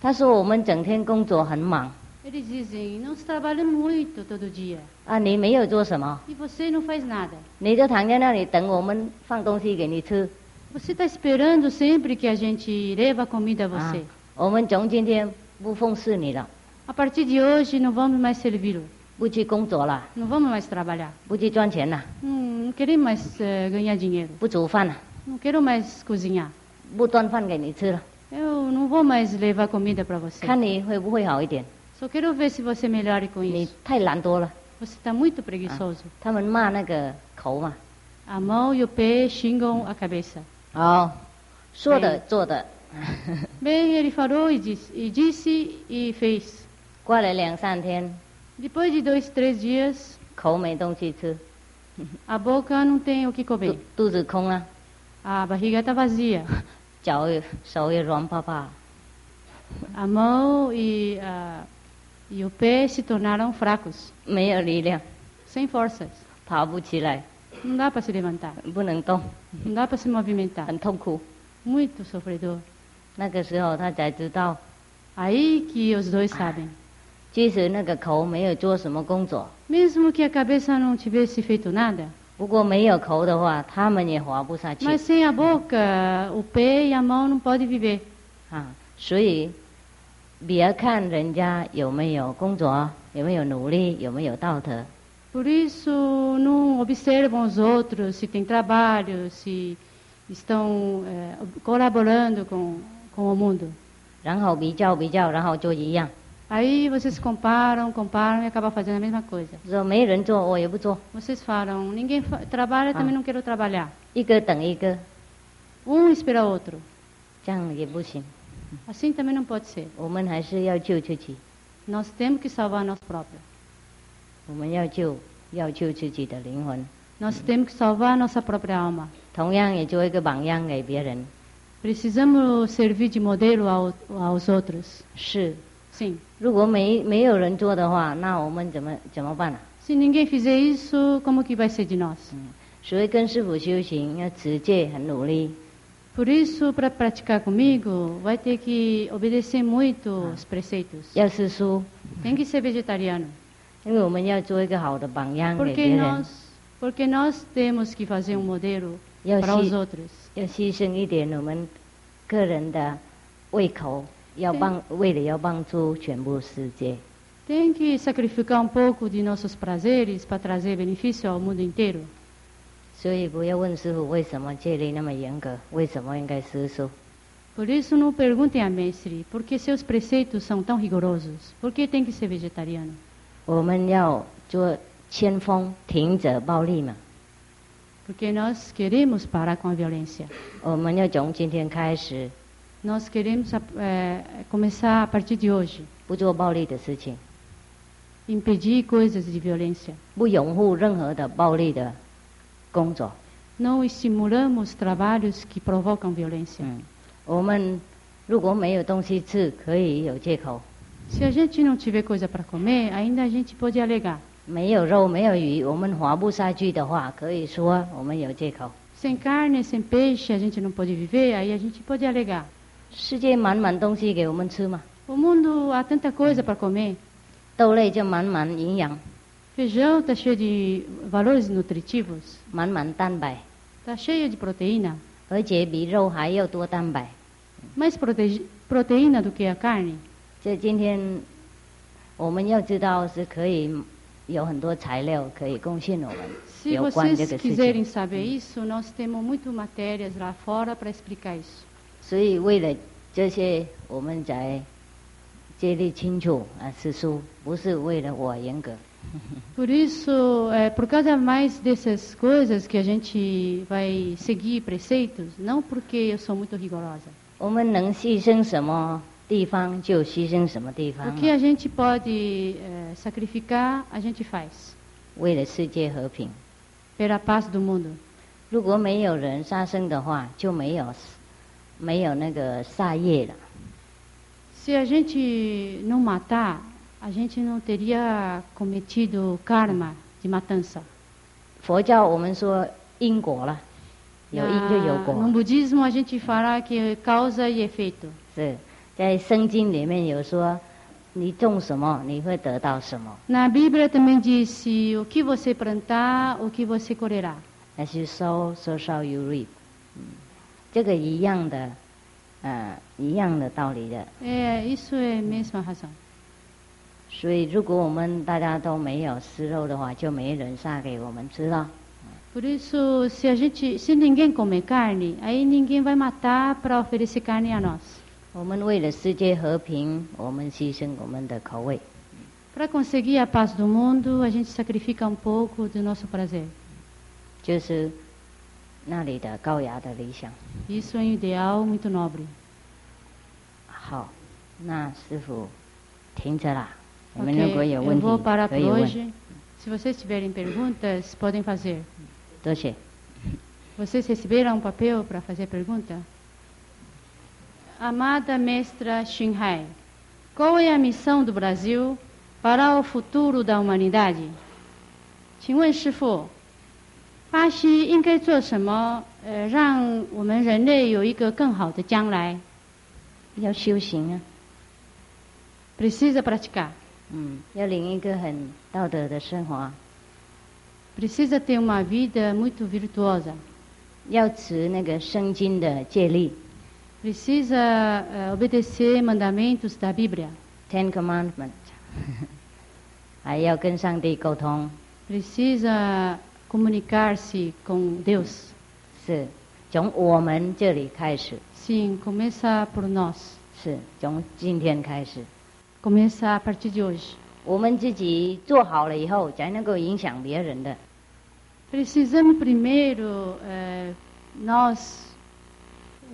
他说我们整天工作很忙 Eles dizem, nós trabalhamos muito todo dia. 啊，你没有做什么， E você não faz nada. 你就躺在那里等我们放东西给你吃 Você está esperando sempre que a gente leva comida a 啊 você.， 我们从今天不奉侍你了， A partir de hoje, não vamos mais servi-lo. 不去工作了， Não vamos mais trabalhar. 不去赚钱了， Não, não quero mais eh, ganhar dinheiro. 不煮饭了， Não quero mais cozinhar. 不端饭给你吃了， Eu não vou mais levar comida para você. 看你会不会好一点？ Só quero ver se você melhora com 你 isso. 太懒惰了。 Você está muito preguiçoso. 他们骂那个口嘛， A mão e o pé xingam a cabeça. 哦，说的对做的， Bem, ele falou e disse, e disse e fez. Depois de dois, três dias, a boca não tem o que comer. A barriga está vazia. A mão e, uh, e o pé se tornaram fracos. Sem forças. Não dá para se levantar. Não dá para se movimentar. Muito sofredor. 那个时候他才知道， Aí que os dois sabem. 即使那个口没有做什么工作， Mesmo que a cabeça não tivesse feito nada, 不过没有口的话，他们也活不下去 mas sem a boca, o pé e a mão não podem viver. 啊。所以，别看人家有没有工作，有没有努力，有没有道德， Por isso, não observam os outros se têm trabalho, se estão eh, colaborando com, com o mundo. 然后比较比较，然后就一样。 Aí vocês comparam, comparam e acabam fazendo a mesma coisa. 说没人做，我也不做， Vocês falam, ninguém fa- trabalha, também não quero trabalhar. 一个等一个， Um espera o outro. 这样也不行。 Assim também não pode ser. 我们还是要救自己， Nós temos que salvar nós próprios. 我们要救，要救自己的灵魂。 Nós temos que salvar nossa própria alma. 同样也做一个榜样给别人。 Precisamos servir de modelo ao, aos outros. 是， Sim. 如果没没有人做的话，那我们怎么怎么办啊？ Se ninguém fizer isso, como que vai ser de nós? 所以跟师傅修行要持戒，很努力。 Por isso, para praticar comigo, vai ter que obedecer muito os preceitos. 要吃素， Tem que ser vegetariano. 因为我们要做一个好的榜样给 Porque 别人 nós, porque nós temos que fazer um modelo 要 para os 牺 outros. 要牺牲一点我们个人的胃口，要帮为了要帮助全部世界。 Tem que sacrificar um pouco de nossos prazeres para trazer benefício ao mundo inteiro. 所以不要问师傅为什么戒律那么严格，为什么应该吃素？ Por isso, não perguntem a mestre por que seus preceitos são tão rigorosos. Por que tem que ser vegetariano? 我们要做先锋，停止暴力嘛。 porque nós queremos parar com a violência. Nós queremos é, começar a partir de hoje. Impedir coisas de violência. Não estimulamos trabalhos que provocam violência. Hum. Se a gente não tiver coisa para comer, ainda a gente pode alegar. 没有肉、没有鱼，我们活不下去的话，可以说我们有借口。 Sem carne, sem peixe, a gente não pode viver, aí a gente pode alegar. 世界满满东西给我们吃嘛， O mundo há tanta coisa para comer. 豆类就满满营养， Feijão está cheio de valores nutritivos, 满满蛋白， está cheio de proteína. 而且比肉还要多蛋白。 Mais prote proteína do que a carne. 这今天我们要知道是可以 有很多材料可以贡献我们 Se 有关这 vocês 个事 quiserem 情。 saber isso, nós temos muito matérias lá fora para explicar isso. 所以为了这些，我们才戒律清楚啊，吃素不是为了我严格。 Por isso, é, por causa mais dessas coisas que a gente vai seguir preceitos, não porque eu sou muito rigorosa. 我们能牺牲什么地方就牺牲什么地方 O 嘛 que a gente pode é, sacrificar, a gente faz. 为了世界和平。 Pela paz do mundo. 如果没有人杀生的话，就没有没有那个杀业了。 Se a gente não matar, a gente não teria cometido karma de matança. 佛教我们说因果了，有因就有 Na- 果 no。budismo, a gente fala que é causa e efeito. 是在圣经里面有说， 你种什么，你会得到什么。Na Bíblia também disse: o que você plantar, o que você colherá. As you sow, so shall you reap。嗯，这个一样的，呃，一样的道理的。É, isso é mesma razão. 所以，如果我们大家都没有吃肉的话，就没人杀给我们吃了。Por isso, se a gente, se ninguém comer carne, aí ninguém vai matar para oferecer carne a nós. 我们为了世界和平，我们牺牲我们的口味。 Para conseguir a paz do mundo, a gente sacrifica um pouco do nosso prazer. 就是那里的高雅的理想。 Isso é um ideal muito nobre. 好，那师傅停着啦。你们 Ok, 如果有 eu 问 vou 题 parar 可 por 以问， hoje. Se vocês tiverem perguntas, podem fazer. 多谢。 Vocês receberam um papel para fazer pergunta? Amada mestra Xinhai, qual é a missão do Brasil para o futuro da humanidade? 请问师傅，巴西应该做什么，呃，让我们人类有一个更好的将来要修行啊， ？Precisa praticar. 嗯，要领一个很道德的生活， Precisa ter uma vida muito virtuosa. 要持那个圣经的戒律 Precisa eh, obedecer mandamentos da Bíblia.（Ten Commandments），还要跟上帝沟通， Precisa comunicar-se com Deus. 是从我们这里开始， Sim, começa por nós. 是从今天开始， Começa a partir de hoje. 我们自己做好了以后，才能够影响别人的。 Precisamos primeiro eh, nós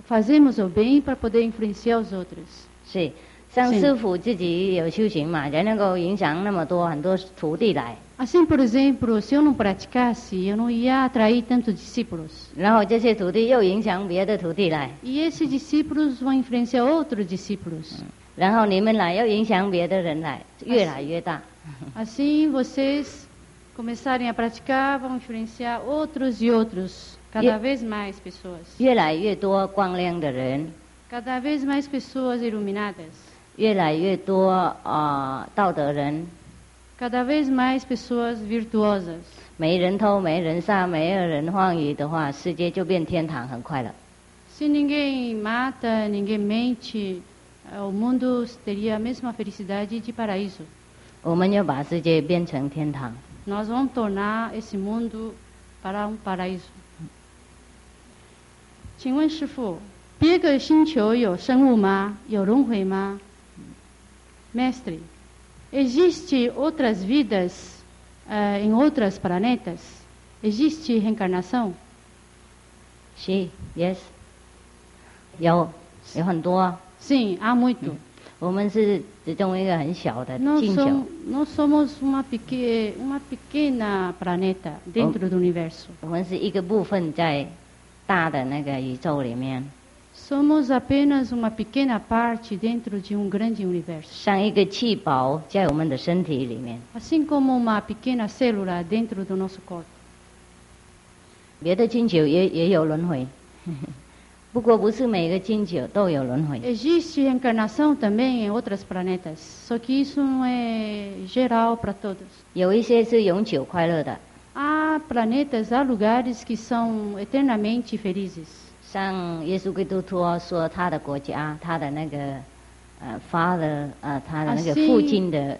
fazermos o bem para poder influenciar os outros. 是，像是师傅自己有修行嘛，才能够影响那么多很多徒弟来， Assim, por exemplo, se eu não praticasse, eu não ia atrair tantos discípulos. 然后这些徒弟又影响别的徒弟来， E esses discípulos vão influenciar outros discípulos. 然后你们来又影响别的人来，越来越大。 Assim, vocês começarem a praticar, vão influenciar outros e outros, cada E- vez mais pessoas. 越来越多光亮的人， Cada vez mais pessoas iluminadas. 越来越多啊、呃道德人， Cada vez mais pessoas virtuosas. 没人偷，没人杀，没有人妄语的话，世界就变天堂，很快乐。 Se ninguém mata, ninguém mente, eh, o mundo teria a mesma felicidade de paraíso. 我们要把世界变成天堂。 Nós vamos tornar esse mundo para um paraíso. 请问师傅，别个星球有生物吗？有轮回吗？Mestre, existe outras vidas eh, em outros planetas? Existe reencarnação? 是，yes，有有很多啊。 Sim, há muito. 我们是其中一个很小的 Nós 星球 somos,，nós somos uma, peque, uma pequena planeta dentro do universo. 我们是一个部分在 大的那个宇宙里面， Somos apenas uma pequena parte dentro de um grande universo. 像一个气泡在我们的身体里面。 Assim como uma pequena célula dentro do nosso corpo. 别的星球也也有轮回，不过不是每个星球都有轮回。 Existe reencarnação também em outros planetas, só que isso não é geral para todos. 有一些是永久快乐的， Há planetas, há lugares que são eternamente felizes. 像耶稣基督说说他的国家，他的那个呃 father 呃他的那个啊是父亲的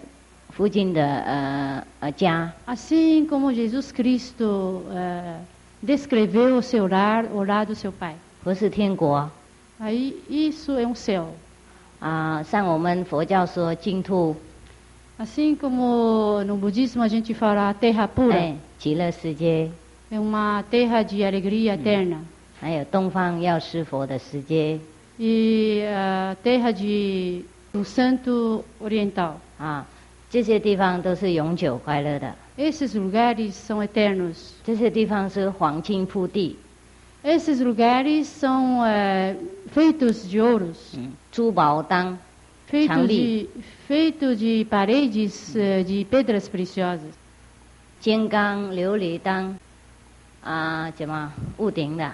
父亲的呃呃家， Assim como Jesus Cristo eh, descreveu o seu lar, o lar do seu Pai. 不是天国 Aí isso é um céu. 啊、像我们佛教说净土， Assim como no budismo a gente fala terra pura. É, é uma terra de alegria eterna. E a terra de, do santo oriental. Ah, esses lugares são eternos. Esses lugares são eh, feitos de ouros. Hum 珠宝当 feitos Changli. de, feito de paredes eh, de pedras preciosas. 金刚琉璃当啊，怎么屋顶的？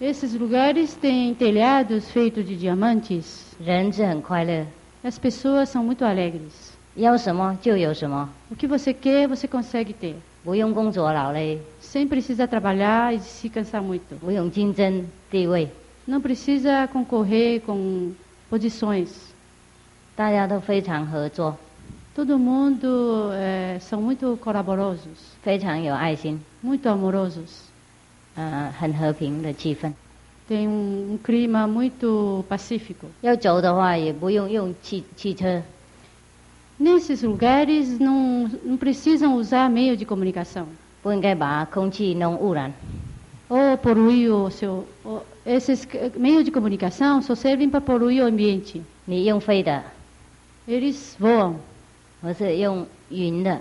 Esses lugares têm telhados feitos de diamantes. 人是很快乐， As pessoas são muito alegres. 要什么就有什么， O que você quer, você consegue ter. 不用工作劳累， Sem precisar trabalhar e se cansar muito. 不用竞争地位， Não precisa concorrer com posições. 大家都非常合作。 Todo mundo eh, são muito colaboriosos, 非常有爱心， muito amorosos. 呃，很和平的气氛。 Tem um, um clima muito pacífico. 要走的话，也不用用汽汽车， Nesses lugares não, não precisam usar meio de comunicação 不应该把空气弄污染。 ou poluir o seu. ou- esses c- meios de comunicação só servem para poluir o ambiente. 你用飞的， Eles voam 或是用云的，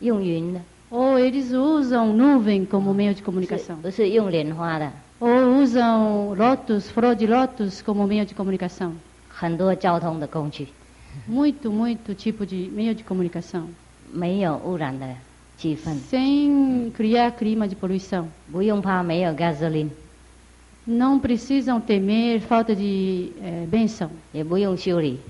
用云的， ou eles usam nuvem como meio de 是 comunicação 不是用莲花的？ ou usam lotus, flor de lótus como meio de comunicação. 很多交通的工具， Muito, muito tipo de meio de comunicação. 没有污染的气氛， Sem criar clima de poluição. 不用怕没有 gasoline， Não precisam temer falta de eh, bênção. 也不用修理，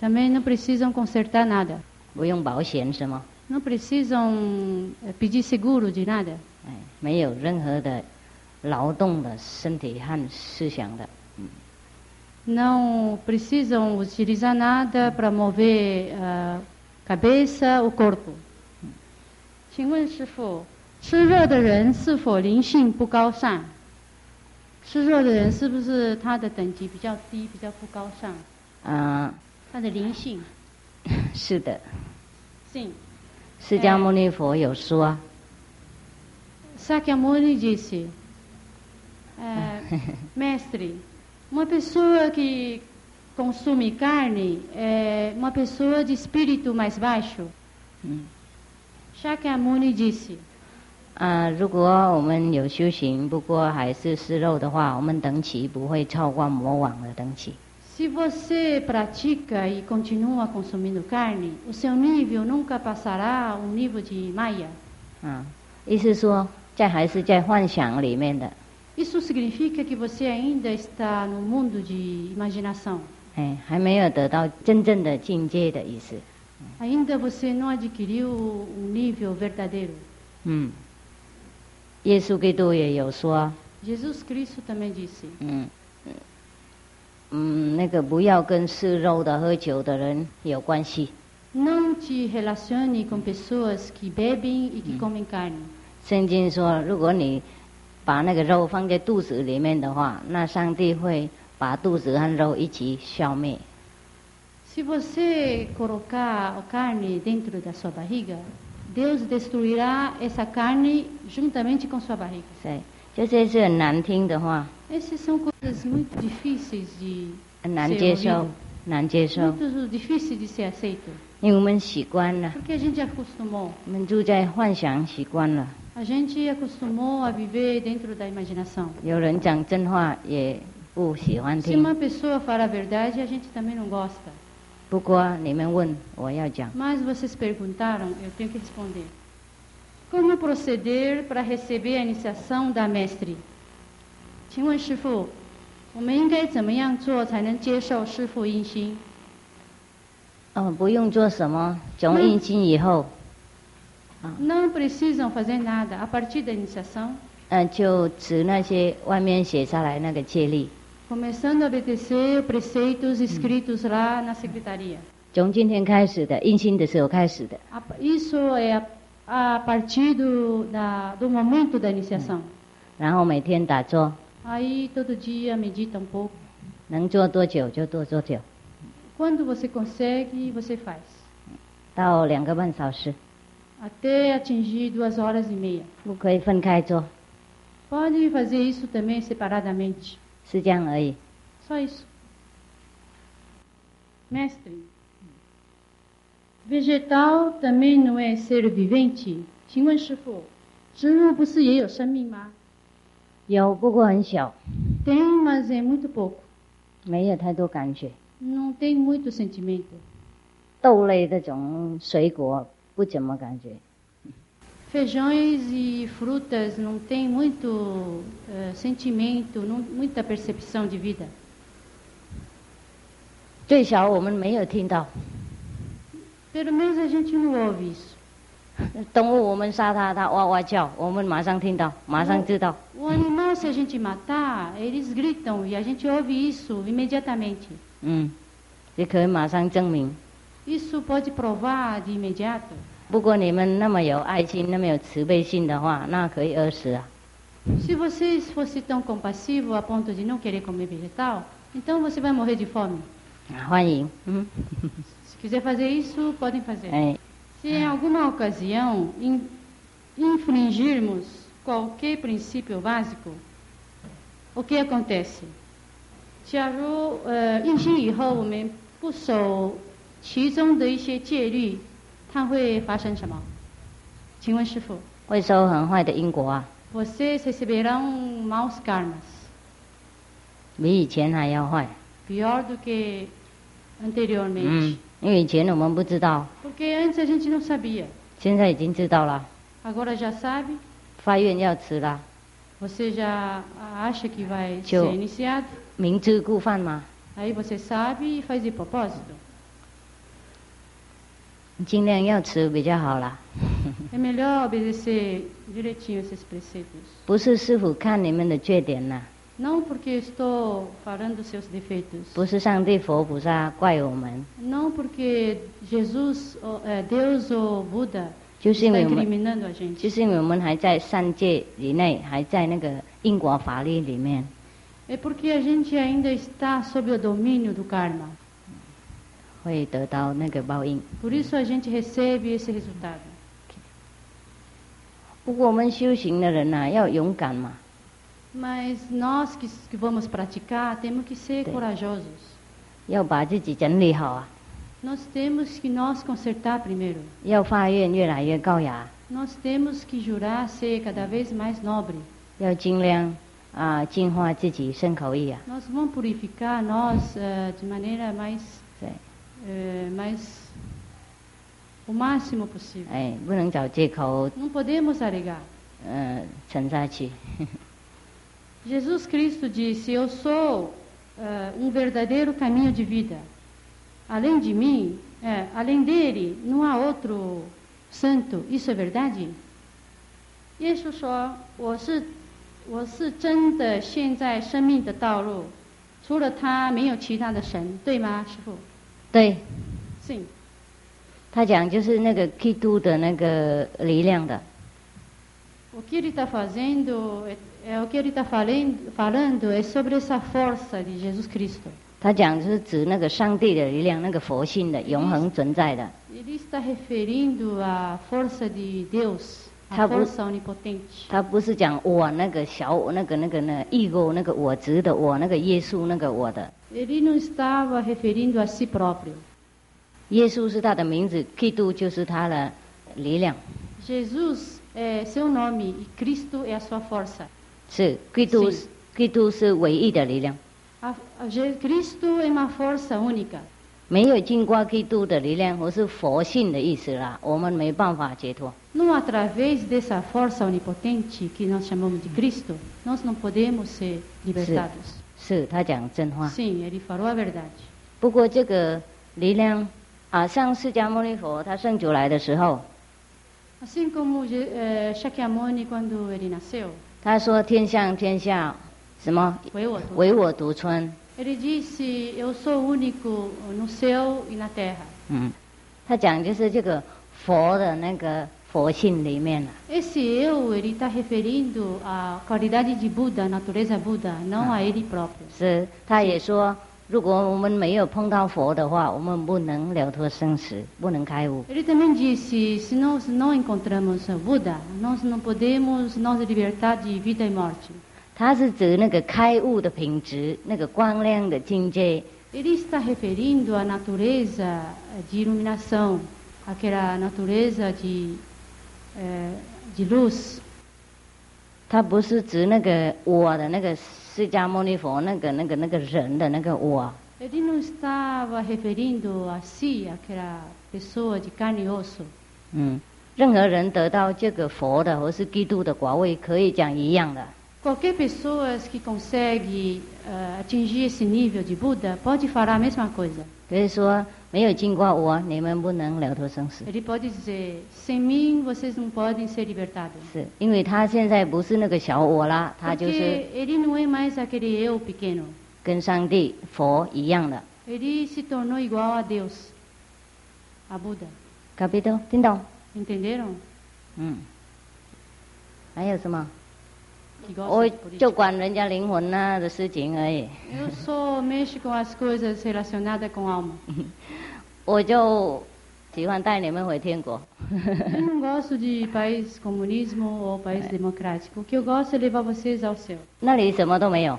Também não precisam consertar nada. 不用保险什么， Não precisam eh, pedir seguro de nada. 哎，没有任何的劳动的身体和思想的， Não precisam utilizar nada para mover a cabeça ou corpo. 请问师傅，吃热的人是否灵性不高尚？ 吃热的人是不是他的等级比较低，比较不高尚？啊、他的灵性是的，性。释迦牟尼佛有说， Sakyamuni disse, é, mestre, uma pessoa que consome carne é uma pessoa de espírito mais baixo. 嗯。 Shakyamuni disse, 啊、如果我们有修行，不过还是吃肉的话，我们等级不会超过魔王的等级。se você pratica e continua consumindo carne, o seu nível nunca passará o nível de Maya. 啊，意思说，在还是在幻想里面的，Isso significa que você ainda está no mundo de imaginação. 哎，还没有得到真正的境界的意思。Ainda você não adquiriu um nível verdadeiro. 嗯，耶稣基督也有说，Jesus Cristo também disse: 嗯嗯嗯，那个不要跟吃肉的、喝酒的人有关系。Não te relacione com pessoas que bebem e que comem carne. 圣经说，如果你把那个肉放在肚子里面的话，那上帝会把肚子和肉一起消灭。Se você colocar a carne dentro da sua barriga, Deus destruirá essa carne juntamente com sua barriga. 所以这些是很难听的话， Essas são coisas muito difíceis de 很难 ser 接受 ouvido,，难接受， muito difíceis de ser aceito, 因为我们习惯了， porque a gente acostumou. 我们住在幻想习惯了。 A gente acostumou a viver dentro da imaginação. 有人讲真话也不喜欢 Se uma 听， pessoa fala a verdade, a gente também não gosta. 不过你们问，我要讲。Mas vocês perguntaram, eu tenho que responder. Como proceder para receber a iniciação da mestre? 请问师父，我们应该怎么样做才能接受师父印心？哦，不用做什么，从嗯印心以后，Não precisam fazer nada. A partir da iniciação, 嗯、就持那些外面写下来那个戒律，começando a obedecer preceitos escritos lá na secretaria. 从今天开始的，印心的时候开始的， A- Isso é a, a partir do, da, do momento da iniciação. 然后每天打坐， Aí todo dia medita um pouco. 能做多久就多多久， Quando você consegue, você faz. 到两个半小时， Até atingir duas horas e meia. 不可以分开做， Pode fazer isso também separadamente. 是这样而已。Só isso. Mestre, vegetal também não é ser vivente? 请问师傅，植物不是也有生命吗？有，不过很小，Tem, mas é muito pouco. 没有太多感觉。Não tem muito sentimento. 豆类这种水果不怎么感觉。Feijões e frutas não tem muito eh, sentimento, não, muita percepção de vida. 最少我们没有听到 Pelo menos a gente não ouve isso. 动物，我们杀它，它哇哇叫，我们马上听到，马上知道。 O animal, se a gente matar, eles gritam e a gente ouve isso imediatamente. 嗯，也可以马上证明。 isso pode provar de imediato. 不过你们那么有爱心，那么有慈悲心的话，那可以饿死啊。 Se vocês fossem tão compassivos a ponto de não querer comer vegetal, então você vai morrer de fome. 啊欢迎，嗯， Se quiser fazer isso, podem fazer. 哎， Se em alguma ocasião in- infringirmos qualquer princípio básico, o que acontece? 假如呃印心以后我们不守其中的一些戒律， 它会发生什么？请问师傅，会收很坏的因果啊，vocês receberão maus karmas, 比以前还要坏。pior do que anteriormente. 嗯，因为以前我们不知道，Porque antes a gente não sabia, 现在已经知道了。agora já sabe. 发愿要吃了，Você já acha que vai ser iniciado, 明知故犯吗，aí você sabe e faz de propósito. 尽量要吃比较好啦。É melhor obedecer direitinho esses preceitos. 不是师傅看你们的缺点呐、Não porque estou falando seus defeitos. 不是上帝佛菩萨怪我们，Não porque Jesus, eh, Deus ou Buda 就是因为我们.就是因为我们还在三界以内，还在那个因果法律里面，É porque a gente ainda está sob o domínio do karma. 会得到那个报应。 Por isso a gente recebe esse resultado. 不过我们修行的人呐、要勇敢嘛， Mas nós que, que vamos praticar temos que ser Sim. corajosos. 要把自己整理好啊， Nós temos que nos consertar primeiro. 要发愿越来越高雅， Nós temos que jurar ser cada vez mais nobre. 要尽量啊净化自己身口意啊。 Nós vamos purificar nós eh, de maneira mais, 对， eh, mais o máximo possível. 哎，不能找借口， Não podemos alegar. 呃，沉下去。 Jesus Cristo disse: Eu sou eh, um verdadeiro caminho de vida. Além de mim, eh, além dele, não há outro santo. Isso é verdade? 耶稣说：“我是我是真的现在生命的道路，除了他没有其他的神，对吗，师傅？ 对信。他讲就是那个基督的那个力量的，O que ele está fazendo, é, o que ele está falando, falando é sobre essa força de Jesus Cristo. 他讲是指那个上帝的力量，那个佛性的永恒存在的。Ele está referindo à força de Deus, força onipotente. 他不是讲我那个小我那个那个那 ego 那个我执的我那个耶稣那个我的，Ele não estava referindo a si próprio. 耶稣是他的名字，基督就是他的力量， Jesus é seu nome e Cristo é a sua força. 是基督是基督是唯一的力量， A, a Je- Cristo é uma força única. 没有经过基督的力量，或是佛性的意思啦，我们没办法解脱。 Não através dessa força onipotente que nós chamamos de Cristo, nós não podemos ser libertados. 是他讲真话。不过这个力量啊，上释迦牟尼佛他圣主来的时候，他说天上天下什么唯我独尊。嗯，他讲就是这个佛的那个 佛性里面了。 Esse eu, ele está referindo à qualidade de Buda, a natureza Buda, não a ele próprio. 是，他也说，如果我们没有碰到佛的话，我们不能了脱生死，不能开悟。 Ele também disse: se nós não encontramos Buda, nós não podemos nos libertar de vida e morte. 他是指那个开悟的品质，那个光亮的境界， Ele está referindo à natureza eh, de iluminação, aquela natureza de, eh, de luz. 他不是指那个我的那个释迦牟尼佛那个那个那个人的那个我。Ele não estava referindo a si, aquela pessoa de carne e osso. 嗯，任何人得到这个佛的或是基督的果位，可以讲一样的。Qualquer pessoa que consegue eh, atingir esse nível de Buda pode falar a mesma coisa. 可以说，没有经过我，你们不能了脱生死。 Ele pode dizer: sem mim vocês não podem ser libertados. 是因为他现在不是那个小我啦，他就是 Porque ele não é mais aquele eu pequeno. 跟上帝佛一样的。 Ele se tornou igual a Deus. a Buda. capito 听懂？ Entenderam? 嗯，还有什么？ Que 我 gostam de 就 política. 管人家灵魂啊的事情而已， Eu só mexo com as coisas relacionadas com alma. 我就喜欢带你们回天国。Eu não gosto de país comunismo ou país democrático. O que eu gosto é levar vocês ao céu. 那里什么都没有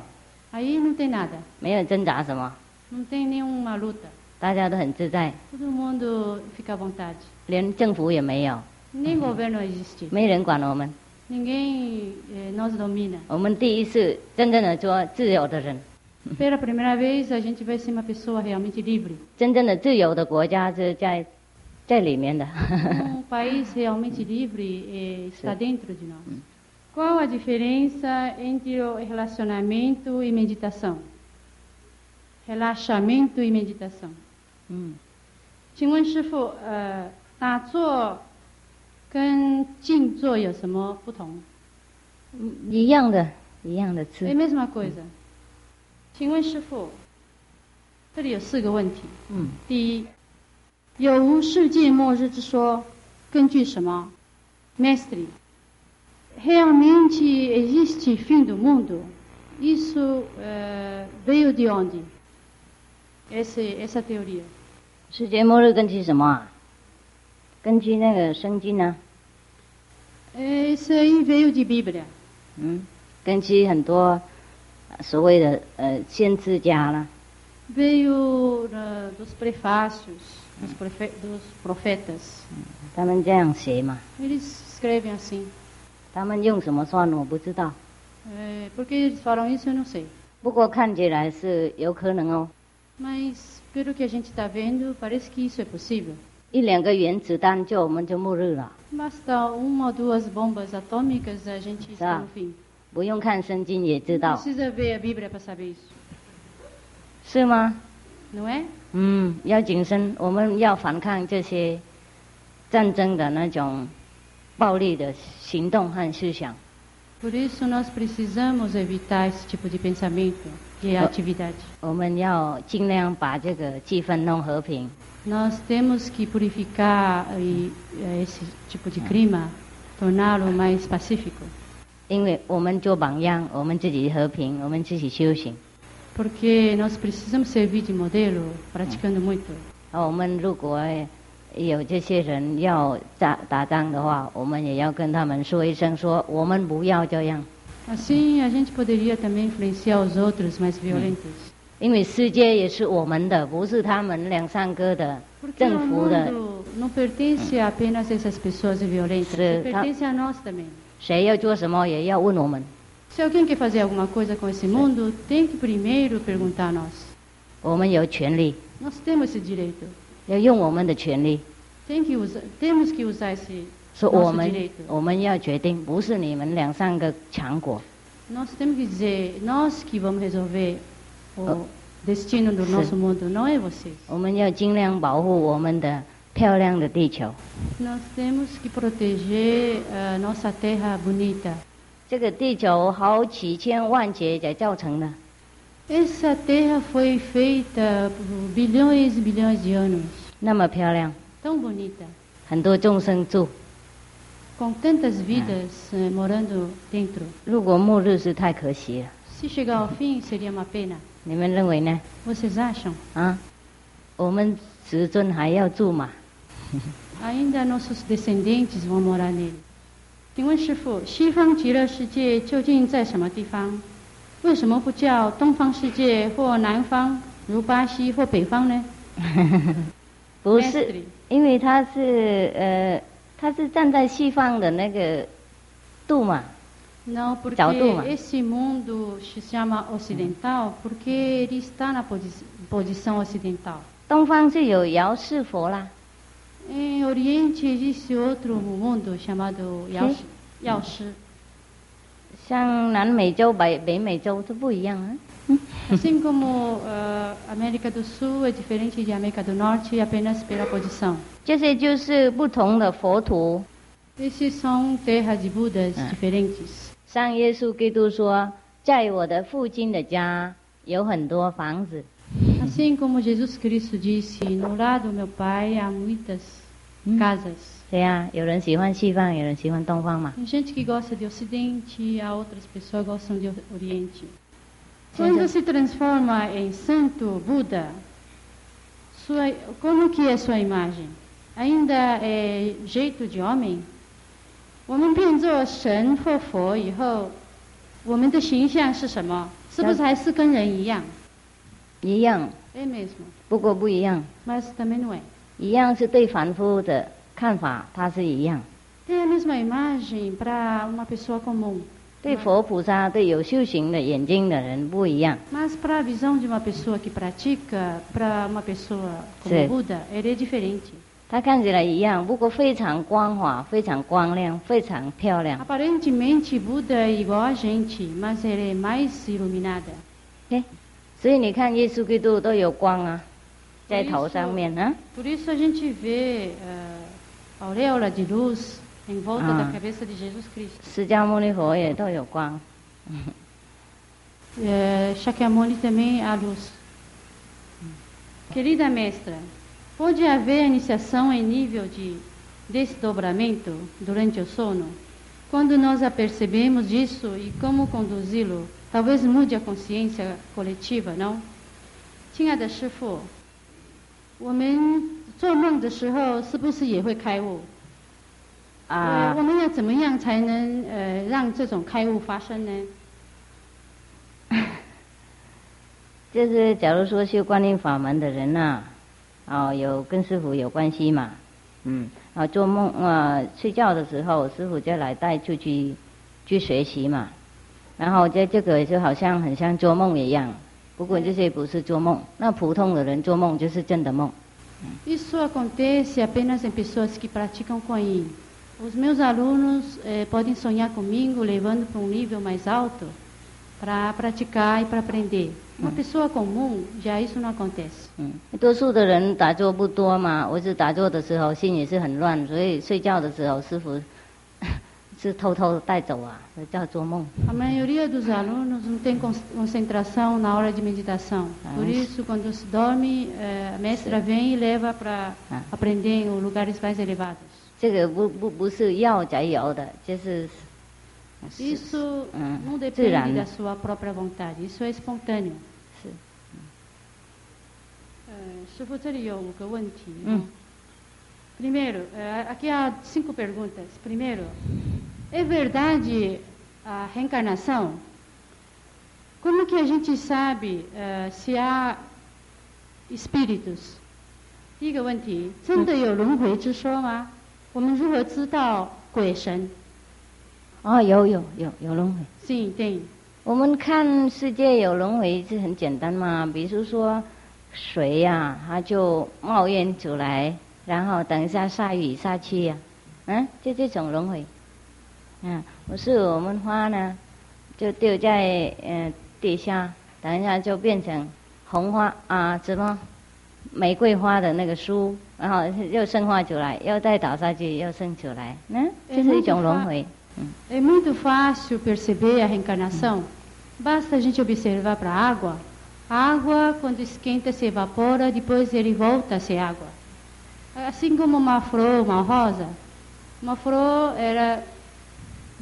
，Aí não tem nada. 没有挣扎什么，Não tem nenhuma luta. 大家都很自在，Todo mundo fica à vontade. 连政府也没有，Nem governo existe. 没人管我们。Ninguém eh, nos domina. 我们第一次真正的做自由的人，Pela primeira vez, a gente vai ser uma pessoa realmente livre. 真正的自由的国家是在在里面的。 Um país realmente livre eh, está dentro de nós. Qual a diferença entre o relacionamento e meditação? Relaxamento e meditação. 嗯，请问师傅，呃，打坐跟静坐有什么不同？一样的，一样的 É a 吃。 mesma coisa. 请问师傅，这里有四个问题。嗯，第一，有无世界末日之说？根据什么？Mestre, realmente existe fim do mundo? Isso eh, veio de onde? Esse, essa teoria. 世界末日根据什么啊？根据那个圣经呢、Esse aí veio de Bíblia. 嗯，根据很多呃所谓的呃先知家啦， Veio eh, dos prefácios dos, profe- dos profetas. 他们这样写嘛。 Eles escrevem assim. 他们用什么算我不知道， É, por que eles falam isso, eu não sei. 不过看起来是有可能哦。 Mas, pelo que a gente está vendo, parece que isso é possível. 一两个原子弹就我们就末日了， Basta uma ou duas bombas atômicas a gente está Tá. no fim. 不用看圣经也知道，precisa ver a Bíblia para saber isso, 是吗？não é? 嗯，要谨慎，我们要反抗这些战争的那种暴力的行动和思想。Por isso nós precisamos evitar esse tipo de pensamento e Ah. atividade. 我们要尽量把这个气氛弄和平。Nós temos que purificar e, eh, esse tipo de clima, torná-lo mais pacífico. 因为我们做榜样，我们自己和平，我们自己修行。Porque nós precisamos servir de modelo, praticando muito. 啊，我们如果有这些人要打打仗的话，我们也要跟他们说一声，说我们不要这样，Assim, a gente poderia também influenciar os outros mais violentos. 因为世界也是我们的，不是他们两三个的 Porque o 政府的。mundo não pertence apenas essas pessoas violentas, pertence a nós também. 谁要做什么也要问我们， Se alguém quer fazer alguma coisa com esse mundo, tem que primeiro perguntar a nós. 我们有权利， Nós temos esse direito. 要用我们的权利， Tem que usar, temos que usar esse 说我 nosso 们 direito. 我们要决定，不是你们两三个强国。 Nós temos que dizer, nós que vamos resolver o Ah. destino do Sim. nosso mundo, não é vocês. 我们要尽量保护我们的 漂亮的地球。Nós temos que proteger a nossa terra bonita. 这个地球好几千万劫才造成的，Essa terra foi feita por bilhões e bilhões de anos, 那么漂亮，tão bonita, 很多众生住。com tantas vidas eh, morando dentro. 如果末日是太可惜了，Se chegar ao fim, seria uma pena. 你们认为呢？Vocês acham? 啊，我们至尊还要住嘛？Ainda nossos descendentes vão morar nele. 请问师傅，西方极乐世界究竟在什么地方？为什么不叫东方世界或南方，如巴西或北方呢？不是因为他是呃，他是站在西方的那个度嘛，Não, porque esse mundo se chama ocidental porque ele está na posi- posição ocidental. 东方是有姚氏佛啦，Em Oriente existe outro mundo chamado Yao- Yao Shi. 像南美洲、北北美洲都不一样啊。Assim como América do Sul é diferente de América do Norte apenas pela posição. 这些就是不同的佛土。Esses são terras de Budas Ah. diferentes. 像耶稣基督说，在我的父亲的家有很多房子，Assim Assim como Jesus Cristo disse, no lado do meu Pai há muitas Hum. casas. 对呀、有人喜欢西方，有人喜欢东方嘛。 Tem gente que gosta de Ocidente, há outras pessoas que gostam de Oriente. Sim, Quando sim. se transforma em santo Buda, sua, como que é sua imagem? Ainda é jeito de homem? 我们变作神或佛以后，我们的形象是什么？是不是还是跟人一样？一样， É mesmo, 不过不一样。 mas também não é. 一样是对凡夫的看法，它是一样； Tem a mesma imagem para uma pessoa comum, 对佛菩萨、对有修行的眼睛的人不一样。 mas para a visão de uma pessoa que pratica, para uma pessoa como Sim. Buda, ele é diferente. 它看起来一样，不过非常光滑、非常光亮、非常漂亮。 Aparentemente, Buda é igual a gente, mas ele é mais iluminada. 哎，所以你看耶稣基督都有光啊，在头上面啊。 Por isso a gente vê eh, a auréola de luz em volta Ah. da cabeça de Jesus Cristo. 释迦牟尼佛也都有光。 Eh, Shakyamuni também há luz. Querida mestra, pode haver iniciação em nível de desdobramento durante o sono? Quando nós apercebemos disso e como conduzi-lo, Talvez mude a consciência coletiva, não? 亲爱的师父，我们做梦的时候是不是也会开悟？呃，啊我，们要怎么样才能呃让这种开悟发生呢？就是假如说修观音法门的人呐、哦，有跟师傅有关系嘛，嗯，啊，做梦啊、睡觉的时候，师傅就来带出去去学习嘛，然后这这个就好像很像做梦一样，不过这些不是做梦，那普通的人做梦就是真的梦。Isso acontece apenas em pessoas que praticam Kuan Os meus alunos eh, podem sonhar comigo, levando para um nível mais alto, para praticar e para aprender. Uma pessoa comum, já isso não acontece. 嗯，多数的人打坐不多嘛，我是打坐的时候心也是很乱，所以睡觉的时候师傅是偷偷带走啊，这叫做梦。 A maioria dos alunos não tem con- concentração na hora de meditação. Por Ah. isso, quando se dorme, eh, a mestra vem e leva para Ah. aprender em lugares mais elevados. 这个不不不是要才有的，就是是 Isso Hum, não depende tirano. da sua própria vontade, isso é espontâneo. 是呃，师傅，这里有五个问题。嗯 Primeiro, eh, aqui há cinco perguntas. Primeiro, é verdade a reencarnação? Como que a gente sabe eh, se há espíritos? 第一个问题，真的有轮回之说吗？我们如何知道鬼神？哦，有有有有轮回。Sim, tem. 我们看世界有轮回是很简单嘛，比如说水呀、它就冒烟出来，然后等一下下雨下去呀、嗯，就这种轮回。嗯，不是我们花呢，就丢在呃地下，等一下就变成红花啊，什么玫瑰花的那个树，然后又生化出来，又再倒下去，又生出来，嗯，这是一种轮回。É muito fácil perceber a reencarnação. Basta a gente observar para a água. A água, quando esquenta, se evapora, depois ele volta a ser água. Assim como uma flor, uma rosa. Uma flor era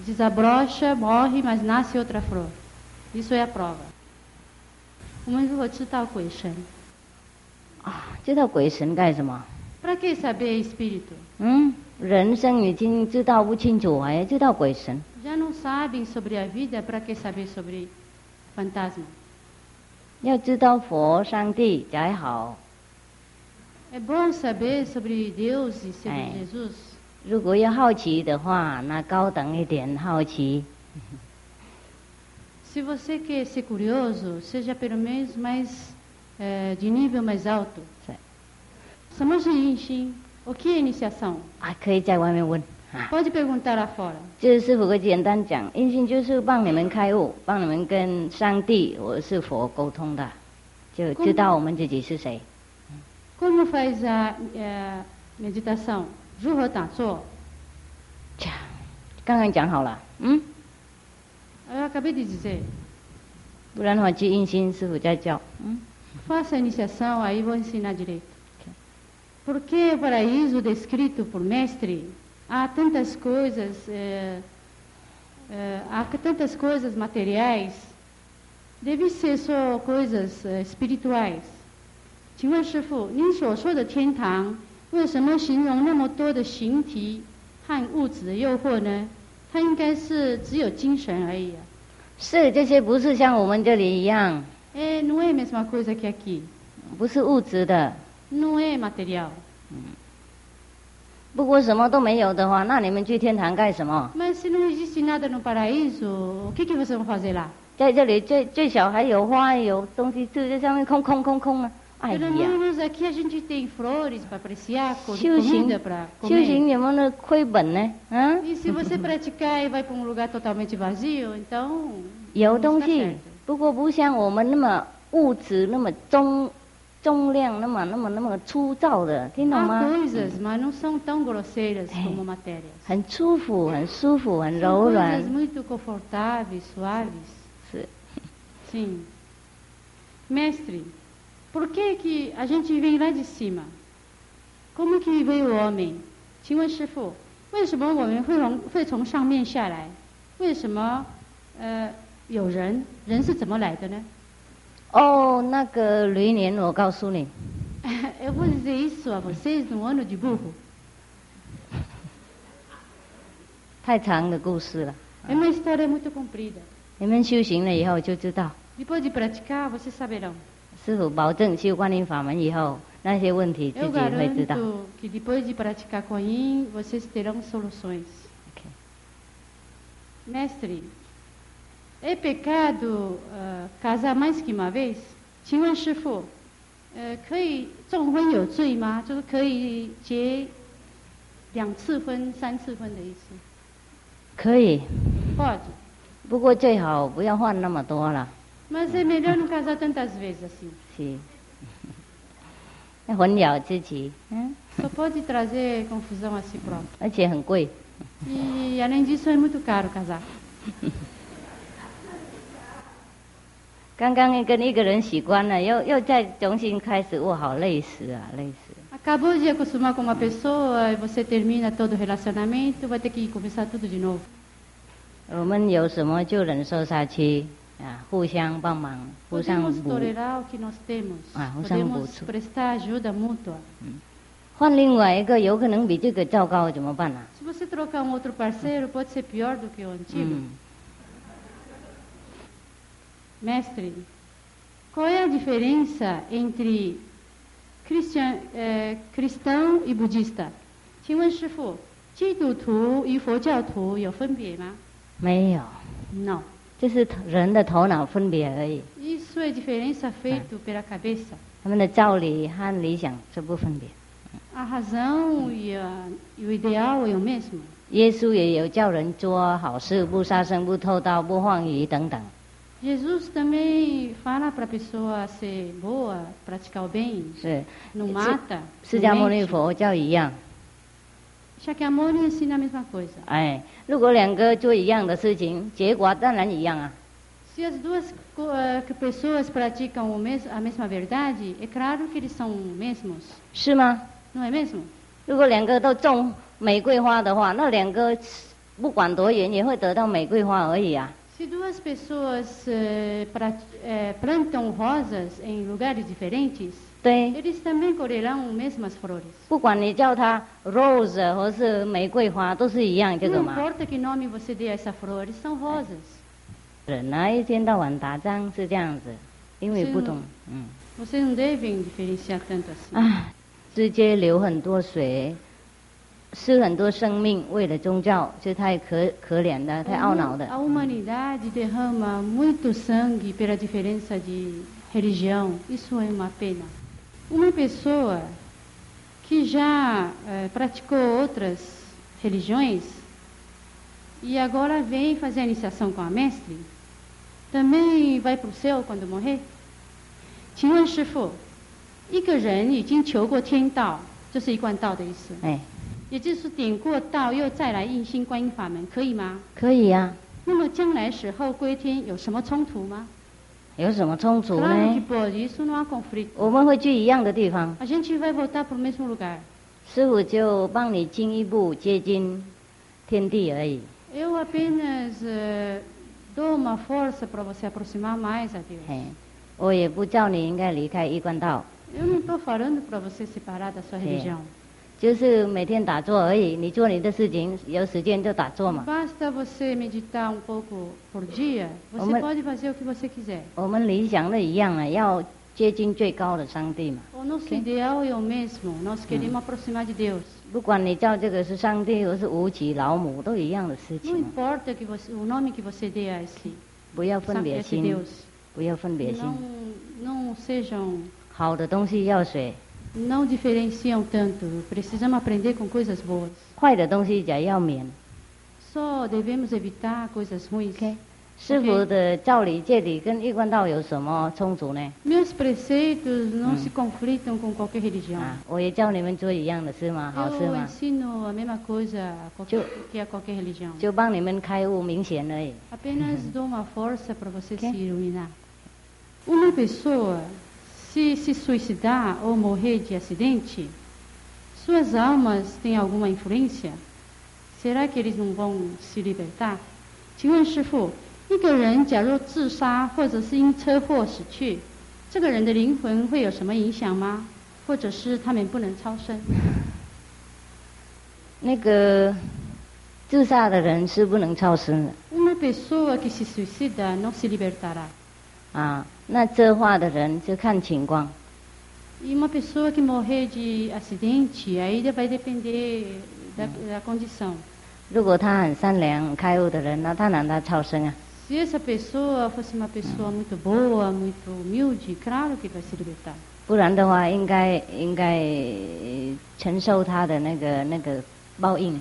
desabrocha, morre, mas nasce outra flor. Isso é a prova. 我们如何知道鬼神？啊，知道鬼神干什么？ Para que saber espírito? 嗯，人生已经知道不清楚，还知道鬼神。 Já não sabem sobre a vida, para que saber sobre fantasma? 要知道佛、上帝才好。 É bom saber sobre Deus e sobre É. Jesus. 如果要好奇的话，那高等一点好奇。Se você quer ser curioso, seja pelo menos mais eh, de nível mais alto. Certo. 什么是阴心？O que é iniciação? 啊，可以在外面问啊。Pode perguntar lá fora. 就是师傅会简单讲，因性就是帮你们开悟，帮你们跟上帝或是佛沟通的，就知道我们自己是谁。Como faz a eh, meditação? 如何打坐？这样刚刚讲好了，嗯， Eu acabei de dizer. 不然的话去印心师傅在教，嗯， Faça a iniciação, aí vou ensinar direito. Por que o paraíso descrito por mestre? Há tantas coisas, eh, eh, há tantas coisas materiais. Deve ser só coisas eh, espirituais. 请问师傅，您所说的天堂， 为什么形容那么多的形体和物质的诱惑呢？它应该是只有精神而已啊。是这些不是像我们这里一样，哎 não é a mesma coisa que aqui. 不是物质的。Material. 不过什么都没有的话，那你们去天堂干什么？Mas não existe nada no paraíso, fazer lá? 在这里最最小还有花，有东西，就在上面空空空空啊！哎 Pelo 呀， menos aqui a gente tem flores para apreciar, co- 修行 comida para 修行 comer. 有没有那亏本呢？嗯， E se você praticar e vai para um lugar totalmente vazio, então 有 não 东 está 西 certo.，不过不像我们那么物质那么重重量，那么那么那么粗糙的，听懂 Há 吗？ coisas, mas não são tão grosseiras É. como matérias. 很舒服，很舒服，很 São 柔软 coisas，muito confortáveis, suaves. 是 Sim. Mestre, por que, que a gente vem lá de cima? Como que veio o homem? 请问师傅，为什么我们会从会从上面下来？为什么呃有人？人是怎么来的呢？哦，那个驴年我告诉你， Eu vou dizer isso a vocês no ano de burro. 太长的故事了， É uma história muito comprida. 你们修行了以后就知道。 Depois de praticar, vocês saberão. 师傅保证修观音法门以后，那些问题自己会知道。que depois de praticar com a Yin, vocês terão soluções. OK Mestre, é pecado ah, casar mais que uma vez? 请问师傅，呃，可以重婚有罪吗？就是可以结两次婚、三次婚的意思。可以，不过最好不要换那么多了。Mas é melhor não casar tantas vezes assim. 是，混淆自己，嗯， Só pode trazer confusão a si próprio. 而且很贵。 E além disso é muito caro casar. 刚刚跟一个人习惯了，又又再重新开始，我好累死啊，累死。 Acabou de acostumar com uma pessoa e você termina todo o relacionamento, vai ter que começar tudo de novo. 我们有什么就忍受下去 啊，互相帮忙，互相 Podemos 补。 tolerar o que nós temos. Ah, usar um Podemos buço. prestar ajuda mútua. 换另外一个有可能比这个糟糕，怎么办啊？ Se você trocar um outro parceiro, pode ser pior do que o antigo. 嗯， Mestre, qual é a diferença entre cristian, eh, cristão e budista? 请问师傅，基督徒与佛教徒有分别吗没有， ？Não. 就是人的头脑分别而已，Isso é diferença feito pela cabeça. 他们的道理和理想是不分别。A razão e, e o ideal é o mesmo. 耶稣也有叫人做好事，不杀生、不偷盗、不放鱼等等。Jesus também fala para a pessoa ser boa, praticar o bem, 是，não mata, 释迦牟尼.佛教一样。Shakyamuni ensina a mesma coisa. 哎，如果两个做一样的事情，结果当然一样啊。 Se as duas co- eh, que pessoas praticam o mes a mesma verdade, é claro que eles são mesmos, 是吗？ não é mesmo? 如果两个都种玫瑰花的话，那两个不管多远也会得到玫瑰花而已啊。 Se duas pessoas eh, pra- eh, plantam rosas em lugares diferentes, 对， eles também colherão mesmas flores. 不管你叫它 rose 或是玫瑰花，都是一样这个 Não 嘛。 importa que nome você dê a essa flor, eles são rosas. 人啊，一天到晚打仗是这样子，因为不懂，嗯， Vocês não devem diferenciar tanto assim. 啊，直接流很多水，失很多生命，为了宗教，是太可可怜的，太懊恼的 A。humanidade derrama muito sangue pela diferença de religião. Isso é uma pena. Uma pessoa que já eh, praticou outras religiões e agora vem fazer a iniciação com a mestre, também vai para o céu quando morrer? 请问师傅，一个人已经求过天道，这是一贯道的意思，哎，也就是点过道又再来印心观音法门，可以吗？可以呀、那么将来死后归天有什么冲突吗？ 有什么冲突呢？我们会去一样的地方。师傅就帮你进一步接近天地而已。我也不叫你应该离开一贯道就是每天打坐而已。你做你的事情，有时间就打坐嘛。Basta você meditar um pouco por dia, você pode fazer o que você quiser. 我们理想的一样啊，要接近最高的上帝嘛。O nosso ideal é o mesmo, nós queremos aproximar de Deus. 不管你叫这个是上帝，或是无极老母，都一样的事情 Não。importa que você, o nome que você dê a esse, 不要分别心，不要分别心。Não, não sejam, 好的东西要学，não diferenciam tanto. Precisamos aprender com coisas boas. 坏的东西也要免。 Só devemos evitar coisas ruins. 师傅的教理戒理跟一贯道有什么冲突呢？ Meus preceitos não se conflitam com qualquer religião. 啊，我也教你们做一样的事吗？好事 Eu 吗？ ensino a mesma coisa a qualquer, que a qualquer religião. 就帮你们开悟明显而已。 Apenas dou uma força para você Ok. se iluminar. Uma pessoa, se se suicidar ou morrer de acidente, suas almas têm alguma influência? Será que eles não vão se libertar? 请问师傅，一个人假若自杀或者是因车祸死去，这个人的灵魂会有什么影响吗？或者是他们不能超生？那个自杀的人是不能超生的 Uma pessoa que se suicida não se libertará. 啊， 那这话的人就看情况。 E uma pessoa que morrer de acidente, aí vai depender da, da condição. 如果他很善良、很开悟的人，那当然他超生啊。 Se essa pessoa fosse uma pessoa muito boa, muito humilde, claro que vai se libertar. 不然的话，应该应该呃承受他的那个那个报应。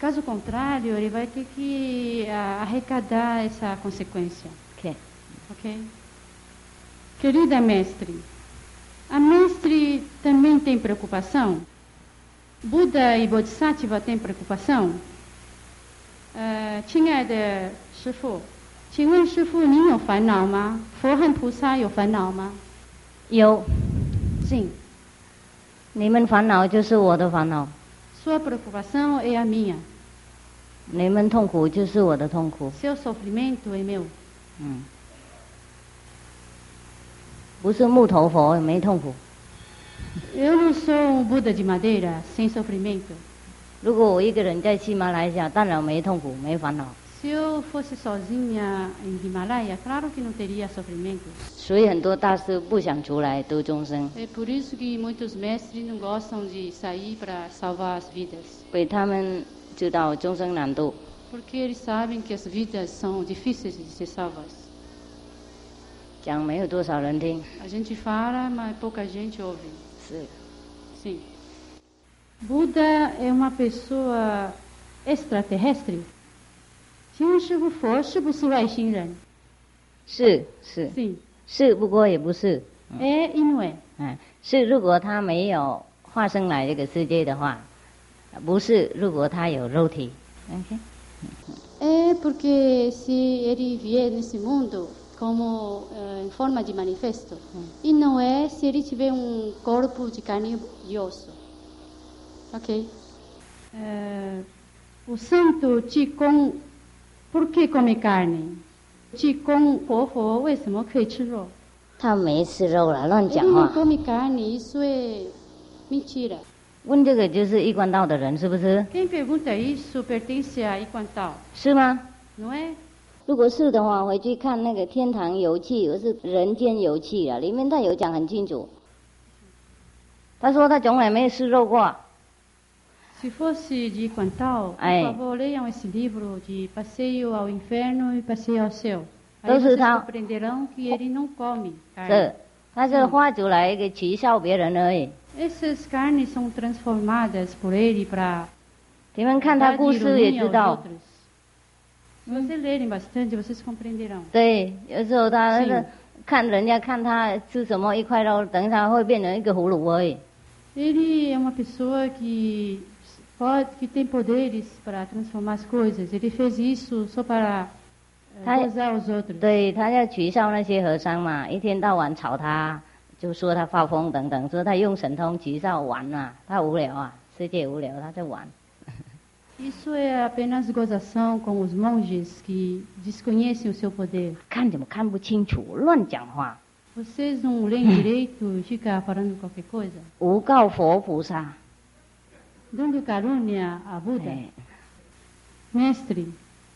Caso contrário, ele vai ter que ah, arrecadar essa consequência. OK， Ok? Querida mestre, a mestre também tem preocupação? Buda e Bodhisattva têm preocupação? 呃，亲爱的师傅，请问师傅您有烦恼吗？佛和菩萨有烦恼吗？有 Sim. 你们烦恼就是我的烦恼， Sua preocupação é a minha. 你们痛苦就是我的痛苦。 Seu sofrimento é meu. 嗯， 不是木头佛没痛苦。 Eu não sou um Buda de madeira sem sofrimento. 如果我一个人在喜马来西亚，当然没痛苦、没烦恼。 Se eu fosse sozinha em Himalaia, claro que não teria sofrimento. 所以很多大师不想出来度众生， É por isso que muitos mestres não gostam de sair para salvar as vidas, 因为他们知道众生难度。 porque eles sabem que as vidas são difíceis de ser salvas. 讲没有多少人听，A gente fala, mas pouca gente ouve. 是 Sim. Buda é uma pessoa extraterrestre? 请问师傅，佛是不是外星人？是是 Sim. 是，不过也不是。É e não é. 嗯，是如果他没有化生来这个世界的话，不是如果他有肉体。OK，É porque se ele vier nesse mundo como eh, em forma de manifesto, e não é se ele tiver um corpo de carne e osso. Ok? o santo Qigong, por que come carne? Qigong 活佛为什么可以吃肉？他没吃肉了，乱 Ele 讲 não 话。 come carne, isso é mentira. 问这个就是一贯道的人是不是？ Quem pergunta isso pertence a Iquantal, 是吗？ não é? 如果是的话，回去看那个《天堂游记》或是《人间游记》啊，里面他有讲很清楚。他说他从来没有吃肉过，Se fosse de Quantal, por favor, leiam esse livro de Passeio ao Inferno e Passeio ao Céu. Aí Então, vocês compreenderão que ele não come 是他是画出来一个取笑别人而已。Essas carnes são transformadas por ele para 你们看他故事也知道 vocês lerem bastante, vocês compreenderão. 对，有时候他那个看人家看他吃什么一块肉，等一下会变成一个葫芦而已。Ele é uma pessoa que pode, que tem poderes para transformar as coisas. Ele fez isso só para. 对他要取笑那些和尚嘛，一天到晚吵他，就说他发疯等等，说他用神通取笑玩嘛，他无聊啊，世界无聊，他在玩。Isso é apenas gozação com os monges que desconhecem o seu poder. 看怎么看不清楚，乱讲话， Vocês não leem direito e ficam falando qualquer coisa. 诬告佛菩萨。 Dando calúnia a Buda. 哎， Mestre,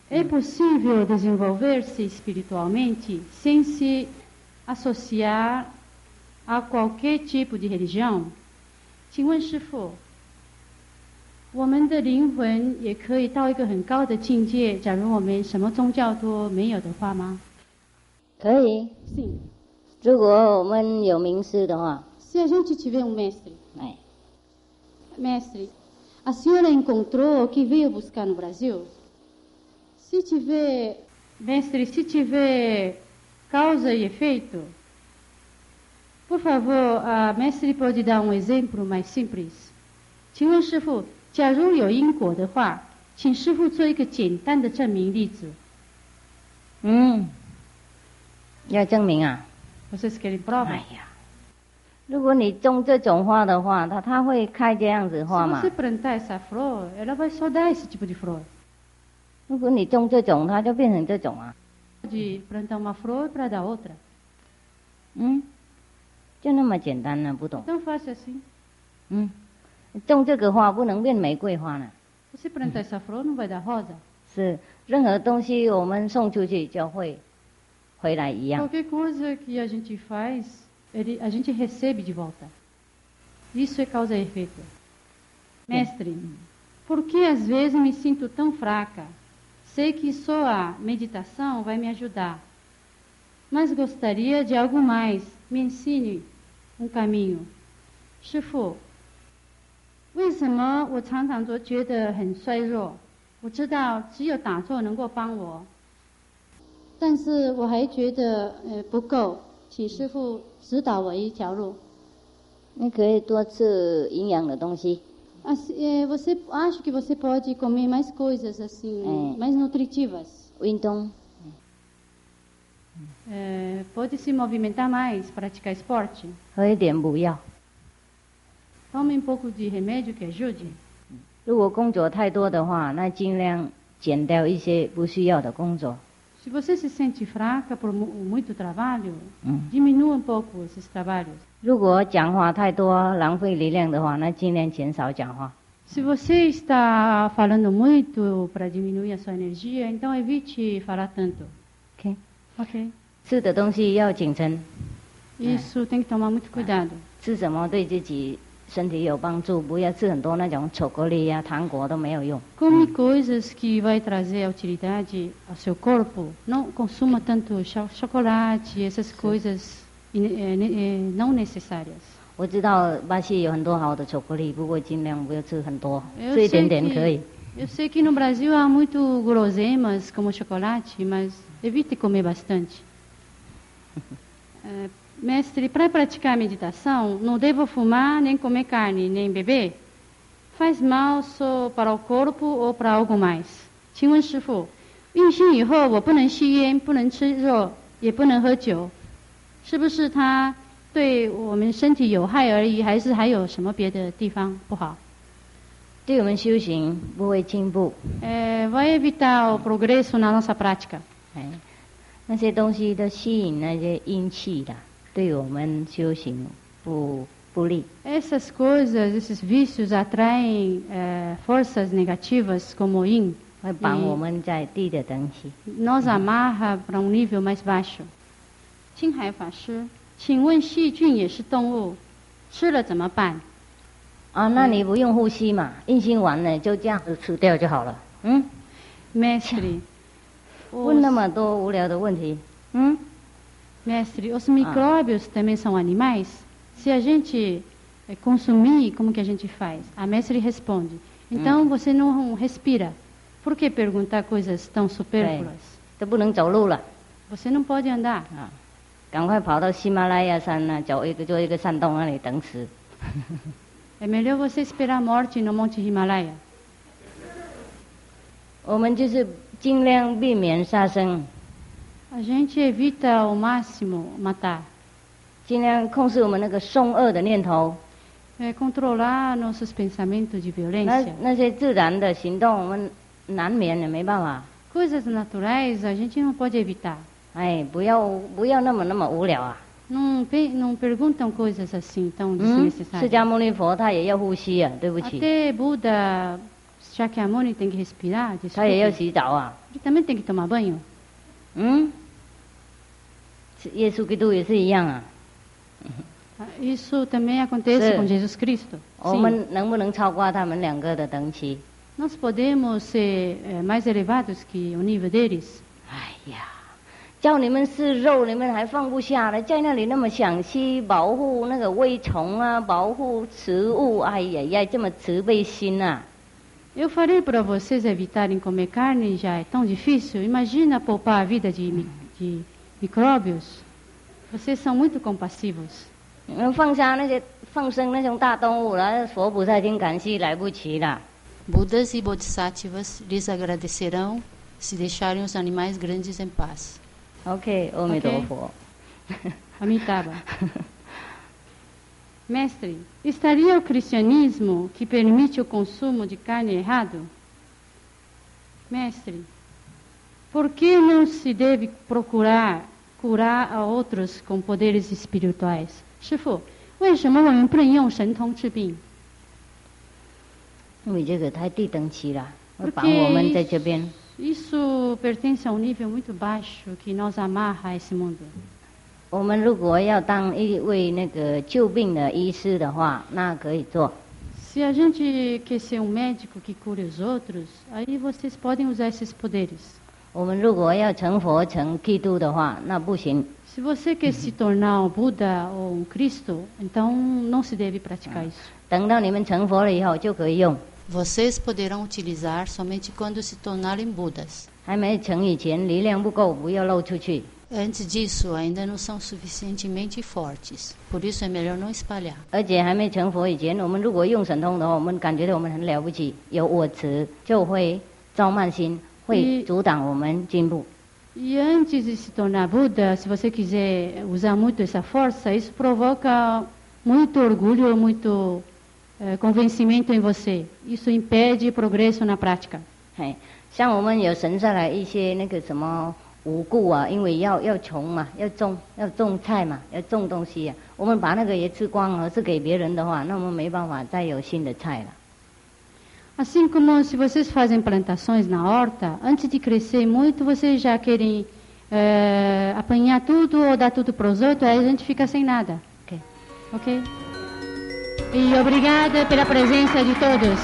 é possível desenvolver-se espiritualmente sem se associar a qualquer tipo de religião? 请问师父， 我们的灵魂也可以到一个很高的境界，假如我们什么宗教都没有的话吗？可以。 Sim. 如果我们有名师的话， Se a gente tiver um mestre, 哎， mestre, a senhora encontrou o que veio buscar no Brasil? Se tiver, mestre, se tiver causa e efeito, por favor, a mestre pode dar um exemplo mais simples? 请问师傅， 假如有因果的话，请师傅做一个简单的证明例子。嗯，要证明啊？我是给你不知道。哎呀，如果你种这种花的话，它它会开这样子花吗？是不能带啥 flow，是不 flow。如果你种这种，它就变成这种啊。嗯，就那么简单呢？不懂。嗯。种这个花不能变玫瑰花呢， Você plantar essa flor não vai dar rosa. 是任何东西我们送出去就会回来一样。 Qualquer coisa que a gente faz, ele, a gente recebe de volta. Isso é causa e efeito. Mestre, por que às vezes me sinto tão fraca? Sei que só a meditação vai me ajudar, mas gostaria de algo mais. Me ensine um caminho. 师傅， 为什么我常常都觉得很衰弱？我知道只有打坐能够帮我，但是我还觉得呃不够，请师傅指导我一条路。你可以多吃营养的东西，Assim, eh, você acho que você pode comer mais coisas assim, É. mais nutritivas. 运动，Eh, pode se movimentar mais, praticar esporte. 喝一点补药。Tome um pouco de remédio que ajude. 如果工作太多的话，那尽量减掉一些不需要的工作。 Se você se sente fraca por mu- muito trabalho, 嗯， diminua um pouco esses trabalhos. 如果讲话太多浪费力量的话，那尽量减少讲话。 Se você está falando muito para diminuir a sua energia, então evite falar tanto. OK， Ok? 吃的东西要谨慎， Isso tem que tomar muito cuidado. 吃什么对自己 身体有帮助，不要吃很多那种巧克力呀、糖果都没有用。 Come coisas que vai trazer utilidade ao seu corpo. Não consuma tanto cho- chocolate, essas coisas ine- eh, ne- eh, não necessárias. 我知道巴西有很多好的巧克力，不过尽量不要吃很多， Eu 吃一 sei 点点 que- 可以。 Eu sei que no Brasil há muito guloseimas como chocolate, mas evite comer bastante. Eh, mestre, para praticar a meditação, não devo fumar, nem comer carne, nem beber? Faz mal só para o corpo ou para algo mais? 请问师傅，运行以后我不能吸烟，不能吃肉，也不能喝酒，是不是它对我们身体有害而已，还是还有什么别的地方不好？对我们修行不会进步， É, vai evitar o progresso na nossa prática. 哎，那些东西都吸引那些阴气的， 对我们修行不不利。Essas coisas, esses vícios atraem é, forças negativas como o yin, 会绑嗯我们在低的等级。nos amarra para um nível mais baixo. 青海法师，请问细菌也是动物，吃了怎么办？啊，那你不用呼吸嘛，运行完了就这样子吃掉就好了。嗯，Mestre, 问那么多无聊的问题。嗯，mestre, os micróbios também são animais? Se a gente é, consumir, como que a gente faz? A mestre responde. Então você não respira. Por que perguntar coisas tão supérfluas? 都不能走路了 Você não pode andar. 啊，赶快跑到喜马拉雅山那、走一个做一个山洞那里等死。 É melhor você esperar a morte no Monte Himalaia. 我们就是尽量避免杀生， A gente evita ao máximo matar, 尽量控制我们那个凶恶的念头。 é, controlar nossos pensamentos de 那 violência. 那些自然的行动，我们难免的没办法。 Coisas naturais a gente não pode evitar. 哎，不要不要那么那么无聊啊！ Não, pe- não perguntam coisas assim tão 嗯，释 desnecessárias. 迦牟尼佛他也要呼吸啊，对不起， Até Buda, Shakyamuni tem que respirar, 他也要 desculpe. 洗澡啊。 Ele também tem que tomar banho. 嗯，是 耶稣基督也是一样啊。 Ah, Isso também acontece Sim. com Jesus Cristo. 我 Sim. 们能不能超过他们两个的等级？ Nós podemos ser eh, mais elevados que o nível deles. 哎呀，叫你们吃肉，你们还放不下了，在那里那么想去保护那个微虫啊，保护植物，哎呀呀，这么慈悲心啊！ Eu falei para vocês evitarem comer carne, já é tão difícil. Imagina poupar a vida de, mi- de micróbios. Vocês são muito compassivos. 嗯，放下那些放生那种大动物了，佛菩萨已经感激来不及了。 Budas e Bodhisattvas lhes agradecerão se deixarem os animais grandes em paz. OK，阿弥陀 OK 佛。 Amitabha. Mestre, estaria o cristianismo que permite o consumo de carne errado? Mestre, por que não se deve procurar curar a outros com poderes espirituais? 师父，为什么我们不能用神通治病？因为这个太低等级了，会 Porque 绑我们在这边。 Isso pertence a um nível muito baixo que nos amarra a esse mundo. 我们如果要当一位那个救病的医师的话，那可以做。 Se a gente quer ser um médico que cure os outros, aí vocês podem usar esses poderes. 我们如果要成佛成基督的话，那不行。Se você quer se tornar um Buda ou um Cristo, então não se deve praticar isso. 等到你们成佛了以后就可以用，Vocês poderão utilizar somente quando se tornarem Budas. 还没成以前力量不够，不要露出去。Antes disso, ainda não são suficientemente fortes. Por isso é melhor não espalhar. 而且还没成佛以前，我们如果用神通的话，我们感觉到我们很了不起，有我执，就会造慢心，会嗯阻挡我们进步。E antes de se tornar Buda, se você quiser usar muito essa força, isso provoca muito orgulho, muito eh, convencimento em você. Isso impede progresso na prática. 嘿，像我们有神下来一些那个什么无故啊，因为要要穷嘛，要种要种菜嘛，要种东西啊，我们把那个也吃光了，是给别人的话，那我们没办法再有新的菜了。Assim como se vocês fazem plantações na horta, antes de crescer muito, vocês já querem eh, apanhar tudo ou dar tudo para os outros, aí a gente fica sem nada. OK。Ok? E obrigada pela presença de todos.